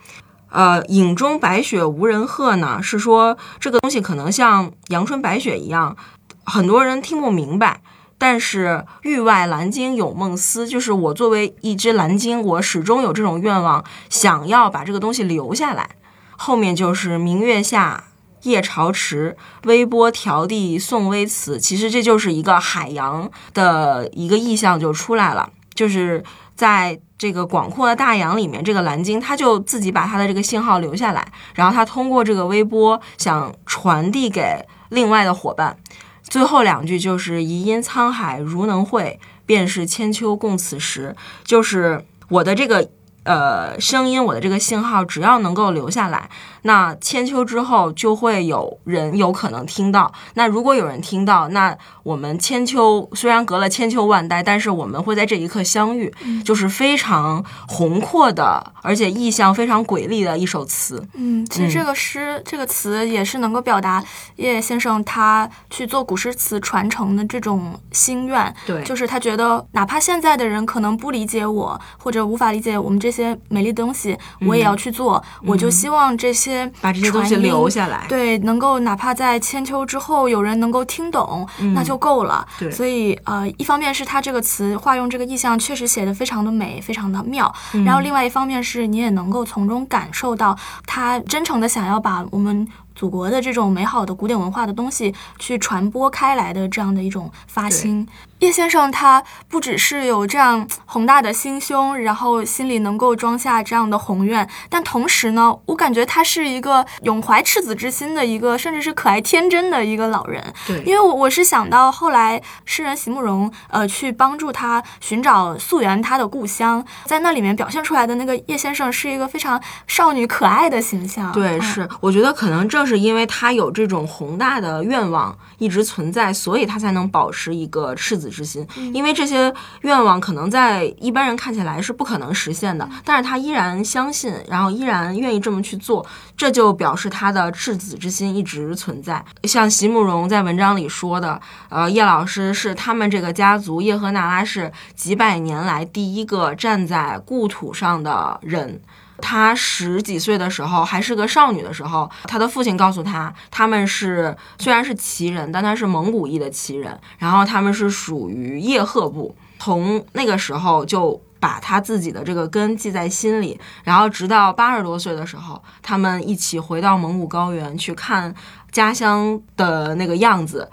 呃，影中白雪无人贺呢，是说这个东西可能像阳春白雪一样，很多人听不明白。但是域外蓝鲸有梦思，就是我作为一只蓝鲸，我始终有这种愿望，想要把这个东西留下来。后面就是明月下，夜潮池，微波调地送微词，其实这就是一个海洋的一个意象就出来了，就是在。这个广阔的大洋里面，这个蓝鲸它就自己把它的这个信号留下来，然后它通过这个微波想传递给另外的伙伴。最后两句就是“遗音沧海如能会，便是千秋共此时”，就是我的这个。呃，声音，我的这个信号，只要能够留下来，那千秋之后就会有人有可能听到。那如果有人听到，那我们千秋虽然隔了千秋万代，但是我们会在这一刻相遇，就是非常宏阔的，而且意象非常瑰丽的一首词。嗯，其实这个诗，这个词也是能够表达叶先生他去做古诗词传承的这种心愿。对，就是他觉得，哪怕现在的人可能不理解我，或者无法理解我们这。些美丽的东西，我也要去做。我就希望这些把这些东西留下来，对，能够哪怕在千秋之后有人能够听懂，那就够了。对，所以呃，一方面是他这个词化用这个意象确实写的非常的美，非常的妙。然后另外一方面是你也能够从中感受到他真诚的想要把我们。祖国的这种美好的古典文化的东西去传播开来的这样的一种发心，叶先生他不只是有这样宏大的心胸，然后心里能够装下这样的宏愿，但同时呢，我感觉他是一个永怀赤子之心的一个，甚至是可爱天真的一个老人。对，因为我我是想到后来诗人席慕容呃去帮助他寻找溯源他的故乡，在那里面表现出来的那个叶先生是一个非常少女可爱的形象。对，是我觉得可能正。正是因为他有这种宏大的愿望一直存在，所以他才能保持一个赤子之心。因为这些愿望可能在一般人看起来是不可能实现的，但是他依然相信，然后依然愿意这么去做，这就表示他的赤子之心一直存在。像席慕容在文章里说的，呃，叶老师是他们这个家族叶赫那拉氏几百年来第一个站在故土上的人。他十几岁的时候，还是个少女的时候，他的父亲告诉他，他们是虽然是旗人，但他是蒙古裔的旗人，然后他们是属于叶赫部，从那个时候就。把他自己的这个根记在心里，然后直到八十多岁的时候，他们一起回到蒙古高原去看家乡的那个样子。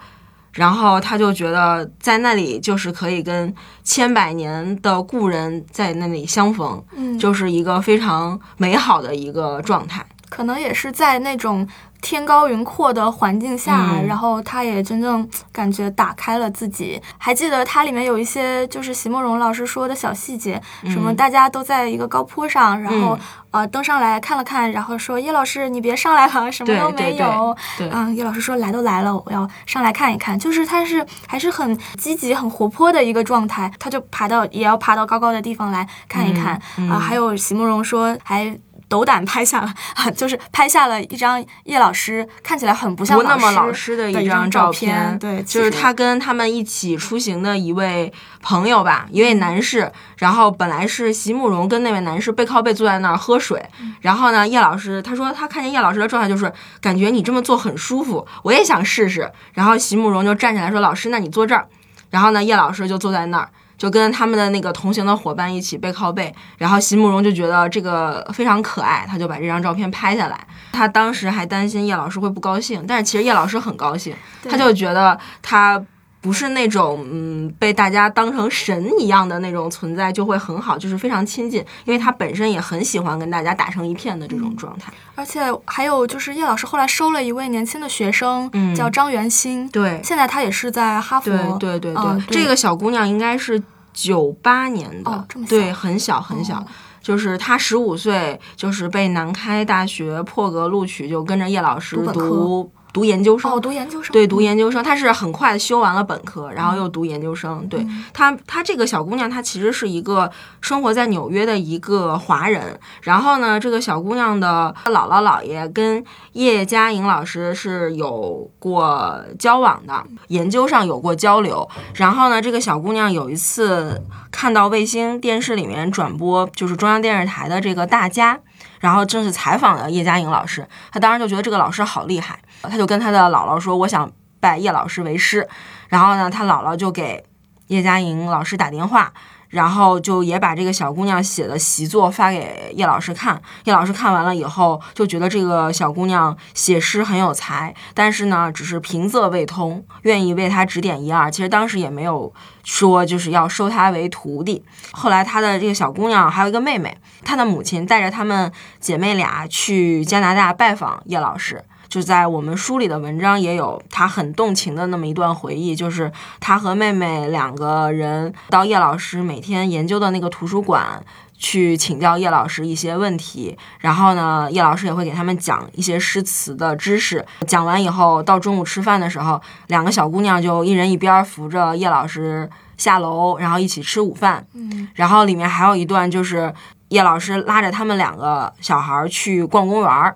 然后他就觉得在那里就是可以跟千百年的故人在那里相逢，嗯，就是一个非常美好的一个状态。可能也是在那种天高云阔的环境下，嗯然后他也真正感觉打开了自己。还记得它里面有一些就是席慕容老师说的小细节，什么大家都在一个高坡上，然后、呃登上来看了看，然后说叶老师你别上来了，什么都没有。对嗯，叶老师说来都来了，我要上来看一看。就是他是还是很积极、很活泼的一个状态，他就爬到也要爬到高高的地方来看一看。嗯啊，还有席慕容说还。斗胆拍下了，<laughs> 就是拍下了一张叶老师看起来很不像不那么老老师的一张一照片，对，就是他跟他们一起出行的一位朋友吧，一位男士。然后本来是席慕容跟那位男士背靠背坐在那儿喝水，然后呢，叶老师他说他看见叶老师的状态就是感觉你这么做很舒服，我也想试试。然后席慕容就站起来说：“老师，那你坐这儿。”然后呢，叶老师就坐在那儿。就跟他们的那个同行的伙伴一起背靠背，然后席慕容就觉得这个非常可爱，他就把这张照片拍下来。他当时还担心叶老师会不高兴，但是其实叶老师很高兴，他就觉得他不是那种嗯被大家当成神一样的那种存在，就会很好，就是非常亲近，因为他本身也很喜欢跟大家打成一片的这种状态。而且还有就是叶老师后来收了一位年轻的学生，嗯。叫张元新，对，现在他也是在哈佛，对对对对，嗯对。这个小姑娘应该是九八年的，对，很小很小。哦。就是她十五岁，就是被南开大学破格录取，就跟着叶老师读读读研究生。哦，读研究生，对，读研究生，她是很快修完了本科，然后又读研究生。对嗯她，她这个小姑娘，她其实是一个生活在纽约的一个华人。然后呢，这个小姑娘的姥姥姥爷跟叶嘉莹老师是有过交往的，研究上有过交流。然后呢，这个小姑娘有一次看到卫星电视里面转播，就是中央电视台的这个大家。然后正是采访了叶嘉莹老师，她当时就觉得这个老师好厉害，她就跟她的姥姥说：“我想拜叶老师为师。”然后呢，她姥姥就给叶嘉莹老师打电话，然后就也把这个小姑娘写的习作发给叶老师看。叶老师看完了以后，就觉得这个小姑娘写诗很有才，但是呢，只是平仄未通，愿意为她指点一二。其实当时也没有说就是要收她为徒弟。后来她的这个小姑娘还有一个妹妹，她的母亲带着她们姐妹俩去加拿大拜访叶老师。就在我们书里的文章也有他很动情的那么一段回忆，就是他和妹妹两个人到叶老师每天研究的那个图书馆去请教叶老师一些问题，然后呢，叶老师也会给他们讲一些诗词的知识。讲完以后，到中午吃饭的时候，两个小姑娘就一人一边扶着叶老师下楼，然后一起吃午饭。嗯，然后里面还有一段就是叶老师拉着他们两个小孩儿去逛公园儿。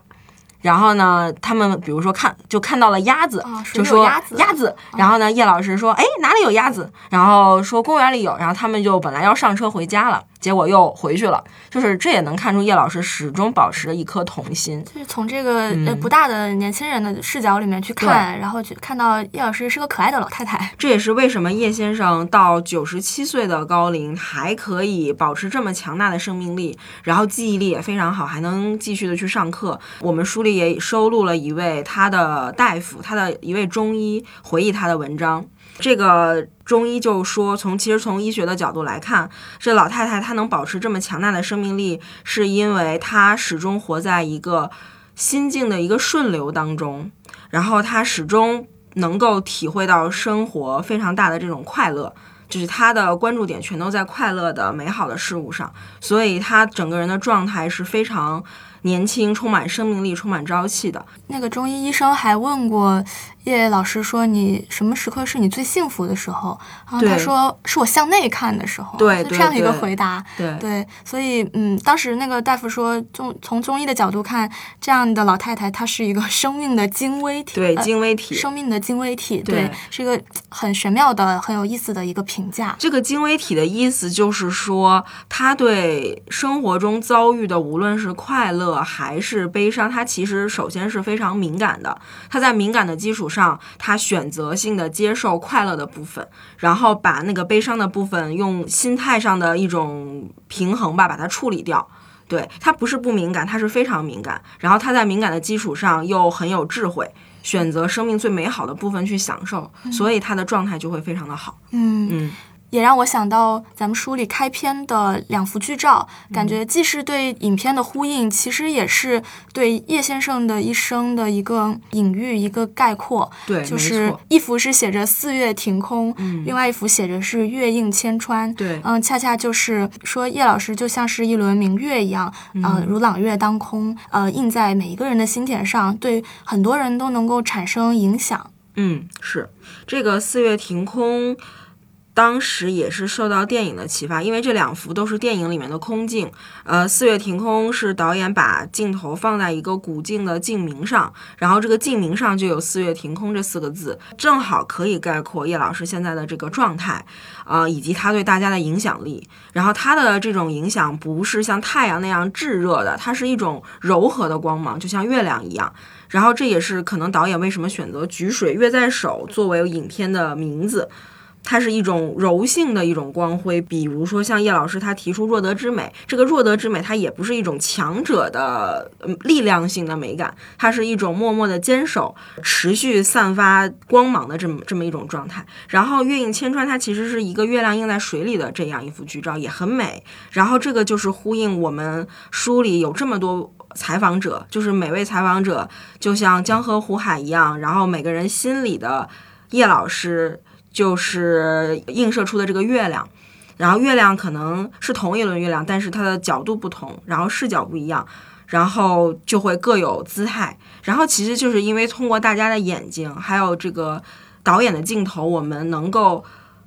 然后呢，他们比如说看就看到了鸭子，就说鸭子然后呢，叶老师说：“哎，哪里有鸭子？”然后说公园里有。然后他们就本来要上车回家了，结果又回去了。就是这也能看出叶老师始终保持着一颗童心。就是从这个、呃嗯不大的年轻人的视角里面去看，然后去看到叶老师是个可爱的老太太。<laughs> 这也是为什么叶先生到九十七岁的高龄还可以保持这么强大的生命力，然后记忆力也非常好，还能继续的去上课。我们书里也收录了一位他的大夫，他的一位中医回忆他的文章。这个中医就说，从其实从医学的角度来看，这老太太她能保持这么强大的生命力，是因为她始终活在一个心境的一个顺流当中，然后她始终能够体会到生活非常大的这种快乐，就是她的关注点全都在快乐的美好的事物上，所以她整个人的状态是非常年轻、充满生命力、充满朝气的。那个中医医生还问过叶老师说：“你什么时刻是你最幸福的时候？”然后他说：“是我向内看的时候。”对对这样一个回答。对对，所以嗯，当时那个大夫说，中从中医的角度看，这样的老太太她是一个生命的精微体，对，呃精微体。生命的精微体，对是一个很玄妙的、很有意思的一个评价。这个精微体的意思就是说，他对生活中遭遇的无论是快乐乐还是悲伤，他其实首先是非常敏感的。他在敏感的基础上，他选择性的接受快乐的部分，然后把那个悲伤的部分用心态上的一种平衡吧，把它处理掉。对他不是不敏感，他是非常敏感。然后他在敏感的基础上又很有智慧，选择生命最美好的部分去享受，所以他的状态就会非常的好。嗯嗯。也让我想到咱们书里开篇的两幅剧照，感觉既是对影片的呼应，其实也是对叶先生的一生的一个隐喻、一个概括。对，就是一幅是写着“四月晴空”，另外一幅写着是“月映千川”。对，嗯，恰恰就是说叶老师就像是一轮明月一样，呃，如朗月当空，呃，映在每一个人的心田上，对很多人都能够产生影响。嗯，是这个“四月晴空”。当时也是受到电影的启发，因为这两幅都是电影里面的空镜。呃，四月停空是导演把镜头放在一个古镜的镜名上，然后这个镜名上就有“四月停空”这四个字，正好可以概括叶老师现在的这个状态，呃，以及他对大家的影响力。然后他的这种影响不是像太阳那样炙热的，它是一种柔和的光芒，就像月亮一样。然后这也是可能导演为什么选择“举水月在手”作为影片的名字。它是一种柔性的一种光辉，比如说像叶老师他提出弱德之美，这个弱德之美它也不是一种强者的力量性的美感，它是一种默默的坚守、持续散发光芒的这么这么一种状态。然后月映千川，它其实是一个月亮映在水里的这样一幅剧照，也很美。然后这个就是呼应我们书里有这么多采访者，就是每位采访者就像江河湖海一样，然后每个人心里的叶老师。就是映射出的这个月亮，然后月亮可能是同一轮月亮，但是它的角度不同，然后视角不一样，然后就会各有姿态。然后其实就是因为通过大家的眼睛，还有这个导演的镜头，我们能够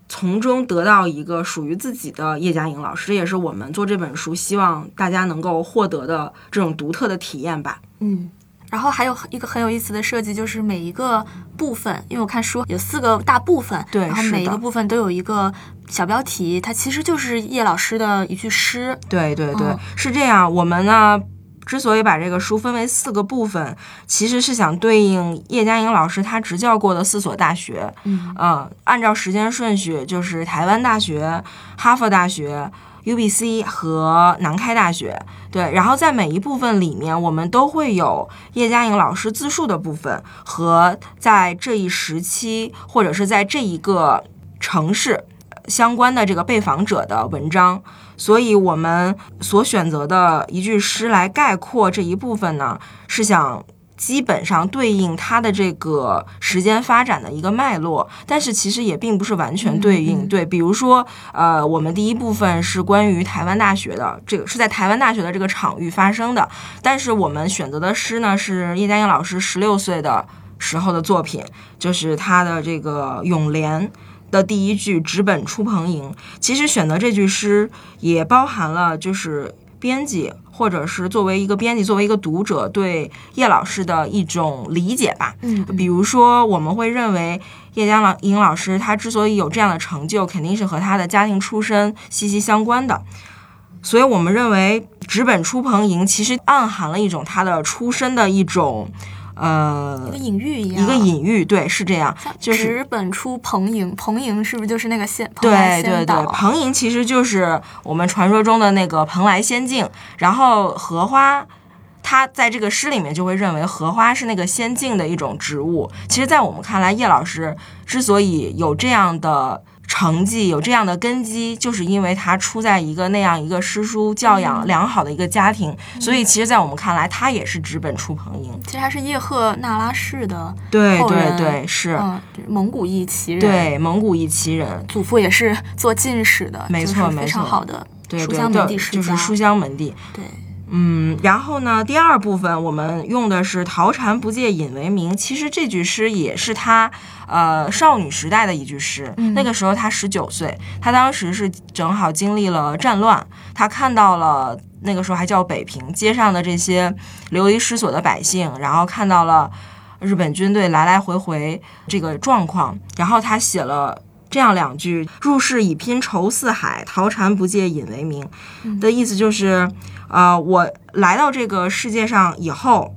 从中得到一个属于自己的叶嘉莹老师，这也是我们做这本书希望大家能够获得的这种独特的体验吧。嗯。然后还有一个很有意思的设计，就是每一个部分，因为我看书有四个大部分，对，然后每一个部分都有一个小标题，它其实就是叶老师的一句诗。对对对，是这样。我们呢，之所以把这个书分为四个部分，其实是想对应叶嘉莹老师他执教过的四所大学。嗯，按照时间顺序，就是台湾大学、哈佛大学。U B C 和南开大学，对，然后在每一部分里面，我们都会有叶嘉莹老师自述的部分和在这一时期或者是在这一个城市相关的这个被访者的文章，所以我们所选择的一句诗来概括这一部分呢，是想。基本上对应它的这个时间发展的一个脉络，但是其实也并不是完全对应。对，比如说，呃，我们第一部分是关于台湾大学的，这个是在台湾大学的这个场域发生的，但是我们选择的诗呢是叶嘉莹老师十六岁的时候的作品，就是他的这个咏莲的第一句“直本出蓬瀛”。其实选择这句诗也包含了就是编辑。或者是作为一个编辑，作为一个读者对叶老师的一种理解吧。嗯，比如说，我们会认为叶嘉老莹老师他之所以有这样的成就，肯定是和他的家庭出身息息相关的。所以我们认为“纸本出蓬瀛”其实暗含了一种他的出身的一种。呃，一个隐喻一样，一个隐喻，对，是这样，就是纸本出蓬瀛，蓬瀛是不是就是那个仙？对对对，蓬瀛其实就是我们传说中的那个蓬莱仙境。然后荷花，它在这个诗里面就会认为荷花是那个仙境的一种植物。其实，在我们看来，叶老师之所以有这样的。成绩有这样的根基，就是因为他出在一个那样一个诗书教养良好的一个家庭，所以其实，在我们看来，他也是直本出蓬英。其实他是叶赫那拉氏的对对对，是蒙古裔旗人。对，蒙古裔旗人，祖父也是做进士的，没错没错，非常好的书香门第世家，就是书香门第。对。嗯，然后呢？第二部分我们用的是“桃禅不借引为名”。其实这句诗也是他呃少女时代的一句诗。那个时候他十九岁，他当时是正好经历了战乱，他看到了那个时候还叫北平街上的这些流离失所的百姓，然后看到了日本军队来来回回这个状况，然后他写了这样两句：“入世以拼愁似海，逃禅不借饮为名。”的意思就是，呃，我来到这个世界上以后。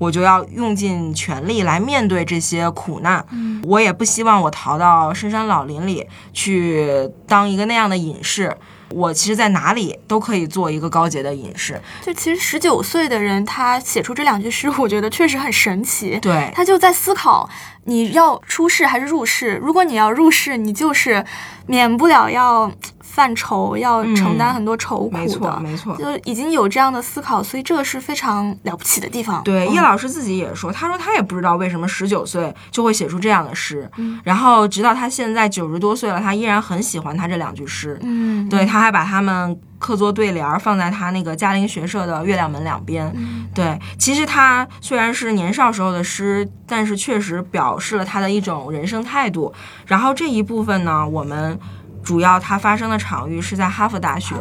我就要用尽全力来面对这些苦难，嗯我也不希望我逃到深山老林里去当一个那样的隐士。我其实，在哪里都可以做一个高洁的隐士。就其实十九岁的人，他写出这两句诗，<laughs> 我觉得确实很神奇。对，他就在思考你要出世还是入世。如果你要入世，你就是免不了要犯愁，要承担很多愁苦嗯没错，的。没错。就已经有这样的思考，所以这个是非常了不起的地方。对，嗯叶老师自己也说，他说他也不知道为什么十九岁就会写出这样的诗，嗯然后直到他现在九十多岁了，他依然很喜欢他这两句诗。嗯，对，他还把他们刻作对联儿，放在他那个嘉陵学社的月亮门两边。嗯对，其实他虽然是年少时候的诗，但是确实表示了他的一种人生态度。然后这一部分呢，我们主要它发生的场域是在哈佛大学。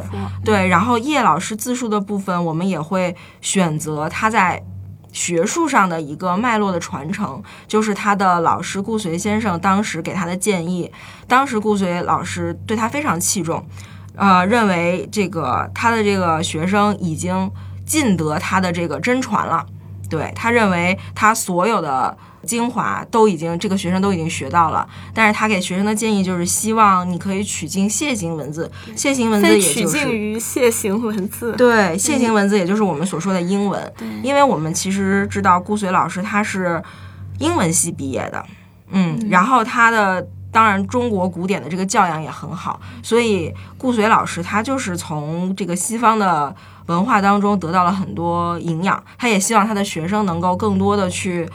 对，然后叶老师自述的部分，我们也会选择他在学术上的一个脉络的传承，就是他的老师顾随先生当时给他的建议。当时顾随老师对他非常器重，呃，认为这个他的这个学生已经尽得他的这个真传了。对他认为他所有的精华都已经这个学生都已经学到了，但是他给学生的建议就是希望你可以取经楔形文字，楔形文字也就是取经于楔形文字。对，楔形文字也就是我们所说的英文，对。因为我们其实知道顾随老师他是英文系毕业的，嗯，然后他的当然中国古典的这个教养也很好，所以顾随老师他就是从这个西方的文化当中得到了很多营养，他也希望他的学生能够更多的去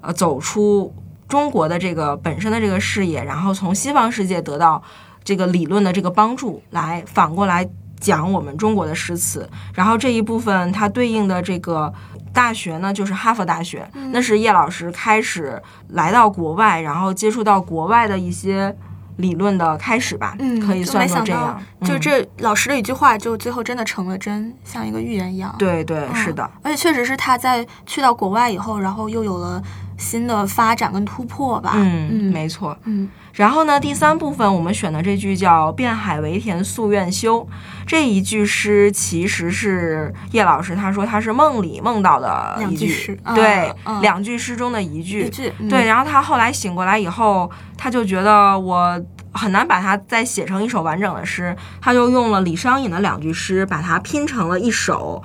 呃走出中国的这个本身的这个视野，然后从西方世界得到这个理论的这个帮助，来反过来讲我们中国的诗词。然后这一部分它对应的这个大学呢，就是哈佛大学，那是叶老师开始来到国外，然后接触到国外的一些理论的开始吧，嗯，可以算作这样。嗯就这老师的一句话，就最后真的成了真，像一个预言一样。对对嗯是的，而且确实是他在去到国外以后，然后又有了新的发展跟突破吧。嗯，嗯没错。嗯然后呢，第三部分我们选的这句叫“变海为田夙愿休”，这一句诗其实是叶老师他说他是梦里梦到的一句，句诗嗯对，嗯两句诗中的一句。一句嗯对，然后他后来醒过来以后，他就觉得我很难把它再写成一首完整的诗，他就用了李商隐的两句诗把它拼成了一首。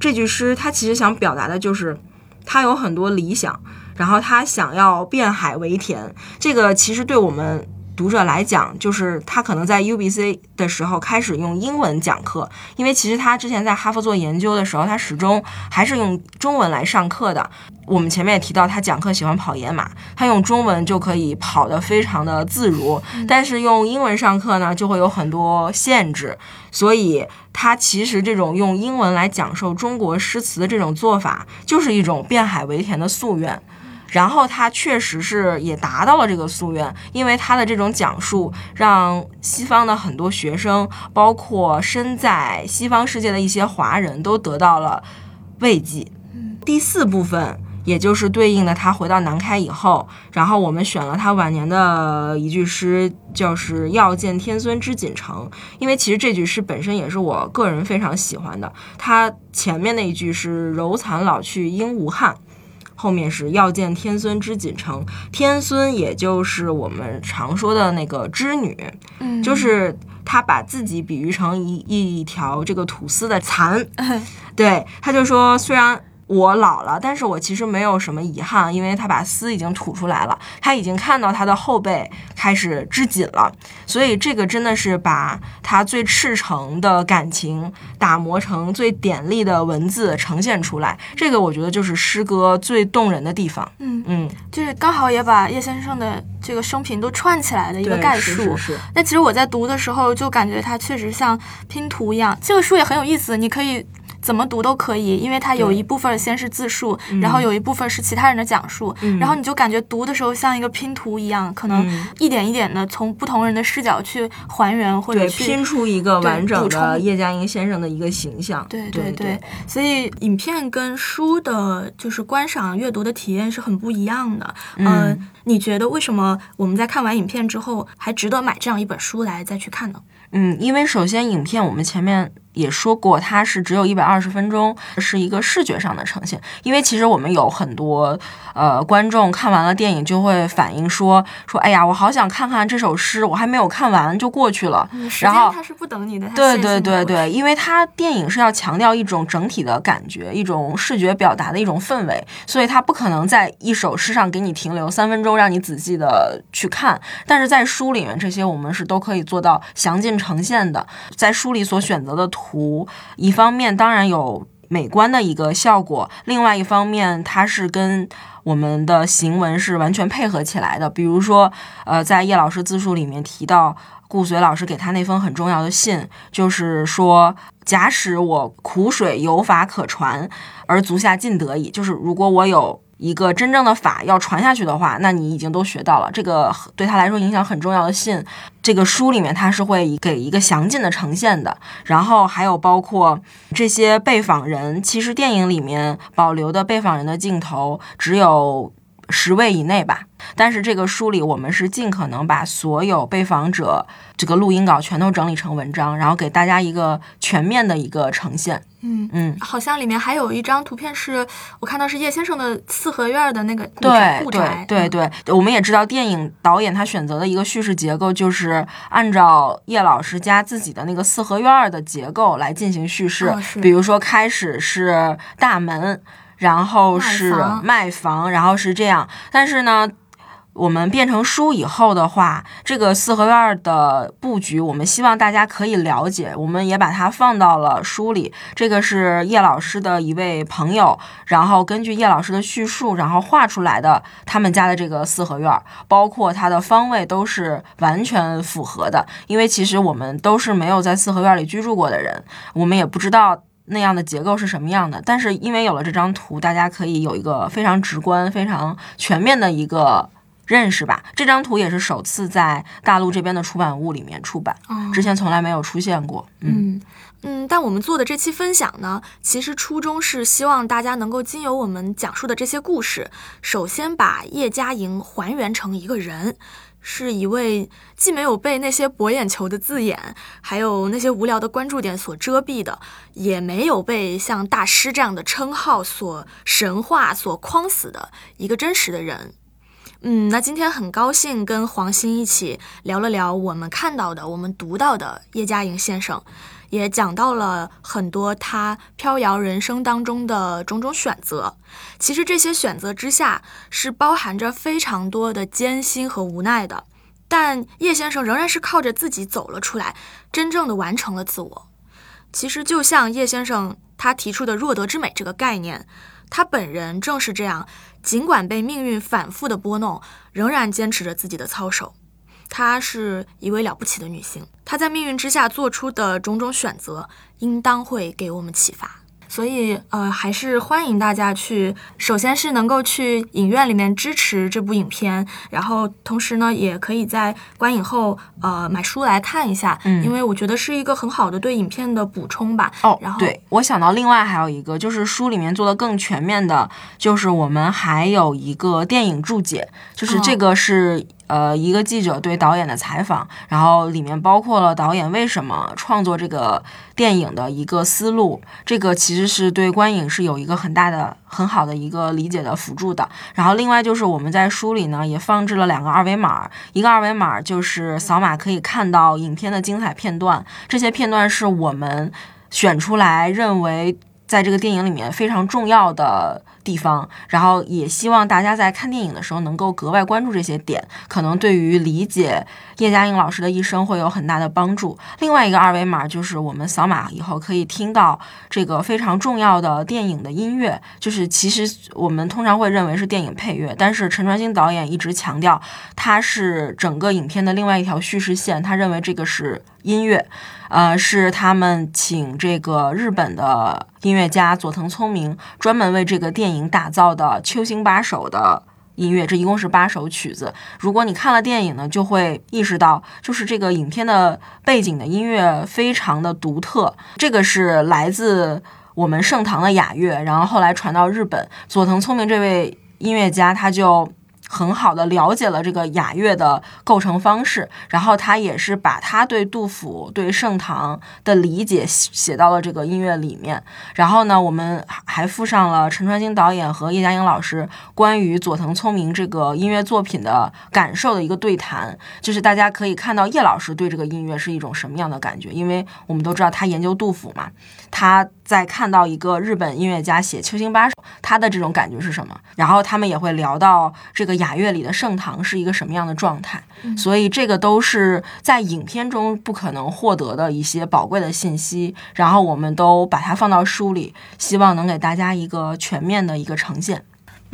这句诗他其实想表达的就是他有很多理想，然后他想要变海为田。这个其实对我们读者来讲，就是他可能在 UBC 的时候开始用英文讲课，因为其实他之前在哈佛做研究的时候，他始终还是用中文来上课的。我们前面也提到，他讲课喜欢跑野马，他用中文就可以跑得非常的自如，但是用英文上课呢，就会有很多限制。所以，他其实这种用英文来讲授中国诗词的这种做法，就是一种变海为田的夙愿。然后他确实是也达到了这个夙愿，因为他的这种讲述，让西方的很多学生，包括身在西方世界的一些华人都得到了慰藉。第四部分，也就是对应的他回到南开以后，然后我们选了他晚年的一句诗，就是“要见天孙知锦城”，因为其实这句诗本身也是我个人非常喜欢的。他前面那一句是“柔残老去应无憾”。后面是要见天孙之锦城，天孙也就是我们常说的那个织女，嗯，就是他把自己比喻成一一条这个吐丝的蚕，<laughs> 对，他就说虽然。我老了，但是我其实没有什么遗憾，因为他把丝已经吐出来了，他已经看到他的后背开始织紧了，所以这个真的是把他最赤诚的感情打磨成最典丽的文字呈现出来，这个我觉得就是诗歌最动人的地方。嗯嗯，就是刚好也把叶先生的这个生平都串起来的一个概述。是是是，那其实我在读的时候就感觉它确实像拼图一样，这个书也很有意思，你可以怎么读都可以，因为它有一部分先是自述，然后有一部分是其他人的讲述，然后你就感觉读的时候像一个拼图一样，可能一点一点的从不同人的视角去还原或者，去拼出一个完整的叶嘉莹先生的一个形象。对对。对，所以影片跟书的，就是观赏阅读的体验是很不一样的。嗯。呃你觉得为什么我们在看完影片之后，还值得买这样一本书来再去看呢？嗯，因为首先影片我们前面也说过，它是只有一百二十分钟，是一个视觉上的呈现。因为其实我们有很多呃观众看完了电影就会反映说说，哎呀，我好想看看这首诗，我还没有看完就过去了。时然后间它是不等你的，对对对对，因为它电影是要强调一种整体的感觉，一种视觉表达的一种氛围，所以它不可能在一首诗上给你停留三分钟，让你仔细的去看。但是在书里面，这些我们是都可以做到详尽呈现的。在书里所选择的图，一方面当然有美观的一个效果，另外一方面它是跟我们的行文是完全配合起来的。比如说，呃，在叶老师自述里面提到。顾随老师给他那封很重要的信，就是说，假使我苦水有法可传，而足下尽得矣。就是如果我有一个真正的法要传下去的话，那你已经都学到了。这个对他来说影响很重要的信，这个书里面他是会给一个详尽的呈现的。然后还有包括这些被访人，其实电影里面保留的被访人的镜头只有十位以内吧。但是这个书里，我们是尽可能把所有被访者这个录音稿全都整理成文章，然后给大家一个全面的一个呈现。嗯嗯，好像里面还有一张图片是，我看到是叶先生的四合院的那个故对对，对对，我们也知道电影导演他选择的一个叙事结构就是按照叶老师家自己的那个四合院儿的结构来进行叙事。比如说开始是大门，然后是卖房，然后是这样。但是呢。我们变成书以后的话，这个四合院儿的布局，我们希望大家可以了解，我们也把它放到了书里。这个是叶老师的一位朋友，然后根据叶老师的叙述，然后画出来的他们家的这个四合院儿，包括它的方位都是完全符合的。因为其实我们都是没有在四合院里居住过的人，我们也不知道。那样的结构是什么样的？但是因为有了这张图，大家可以有一个非常直观、非常全面的一个认识吧。这张图也是首次在大陆这边的出版物里面出版，哦之前从来没有出现过。嗯嗯嗯，但我们做的这期分享呢，其实初衷是希望大家能够经由我们讲述的这些故事，首先把叶嘉莹还原成一个人，是一位既没有被那些博眼球的字眼，还有那些无聊的关注点所遮蔽的，也没有被像大师这样的称号所神话、所框死的一个真实的人。嗯，那今天很高兴跟黄鑫一起聊了聊我们看到的、我们读到的叶嘉莹先生，也讲到了很多他飘摇人生当中的种种选择。其实这些选择之下是包含着非常多的艰辛和无奈的，但叶先生仍然是靠着自己走了出来，真正的完成了自我。其实就像叶先生他提出的“弱德之美”这个概念，他本人正是这样，尽管被命运反复的拨弄，仍然坚持着自己的操守。她是一位了不起的女性，她在命运之下做出的种种选择，应当会给我们启发。所以，呃，还是欢迎大家去，首先是能够去影院里面支持这部影片，然后同时呢，也可以在观影后，呃，买书来看一下，嗯因为我觉得是一个很好的对影片的补充吧。哦然，后对我想到另外还有一个，就是书里面做的更全面的，就是我们还有一个电影注解，就是这哦个是。呃，一个记者对导演的采访，然后里面包括了导演为什么创作这个电影的一个思路，这个其实是对观影是有一个很大的、很好的一个理解的辅助的。然后另外就是我们在书里呢也放置了两个二维码，一个二维码就是扫码可以看到影片的精彩片段，这些片段是我们选出来认为在这个电影里面非常重要的地方，然后也希望大家在看电影的时候能够格外关注这些点，可能对于理解叶嘉莹老师的一生会有很大的帮助。另外一个二维码就是我们扫码以后可以听到这个非常重要的电影的音乐，就是其实我们通常会认为是电影配乐，但是陈传兴导演一直强调它是整个影片的另外一条叙事线，他认为这个是音乐，呃，是他们请这个日本的音乐家佐藤聪明专门为这个电影影打造的《秋兴八首》的音乐，这一共是八首曲子。如果你看了电影呢，就会意识到，就是这个影片的背景的音乐非常的独特，这个是来自我们盛唐的雅乐，然后后来传到日本，佐藤聪明这位音乐家他就。很好的了解了这个雅乐的构成方式，然后他也是把他对杜甫、对盛唐的理解写到了这个音乐里面。然后呢，我们还附上了陈传兴导演和叶嘉莹老师关于佐藤聪明这个音乐作品的感受的一个对谈，就是大家可以看到叶老师对这个音乐是一种什么样的感觉，因为我们都知道他研究杜甫嘛，他在看到一个日本音乐家写《秋兴八首》，他的这种感觉是什么？然后他们也会聊到这个。雅乐里的盛唐是一个什么样的状态？所以这个都是在影片中不可能获得的一些宝贵的信息，然后我们都把它放到书里，希望能给大家一个全面的一个呈现。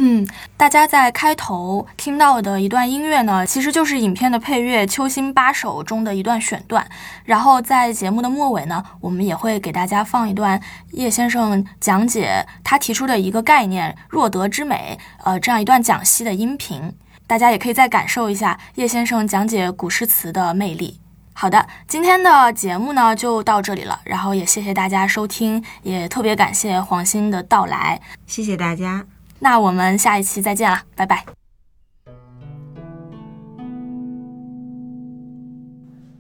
嗯，大家在开头听到的一段音乐呢，其实就是影片的配乐《秋兴八首》中的一段选段。然后在节目的末尾呢，我们也会给大家放一段叶先生讲解他提出的一个概念“若得之美”呃这样一段讲析的音频，大家也可以再感受一下叶先生讲解古诗词的魅力。好的，今天的节目呢就到这里了，然后也谢谢大家收听，也特别感谢黄鑫的到来，谢谢大家。那我们下一期再见了，拜拜。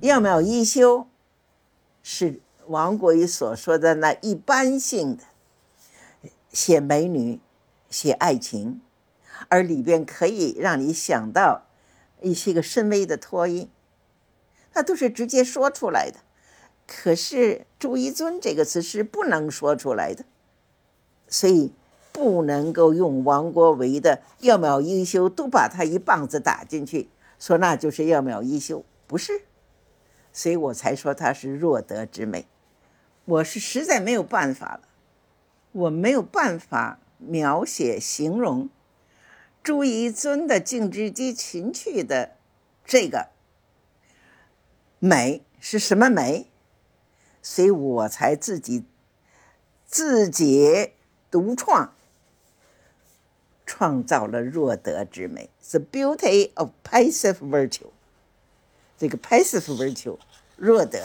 要没一休，是王国维所说的那一般性的写美女、写爱情，而里边可以让你想到一些个深微的托音，那都是直接说出来的。可是“朱一尊”这个词是不能说出来的，所以。不能够用王国维的“要秒一休”都把他一棒子打进去，说那就是“要秒一休”，不是，所以我才说他是弱德之美。我是实在没有办法了，我没有办法描写形容朱一尊的静之及情趣的这个美是什么美，所以我才自己自己独创。创造了弱德之美，the beauty of passive virtue。这个 passive virtue，弱德。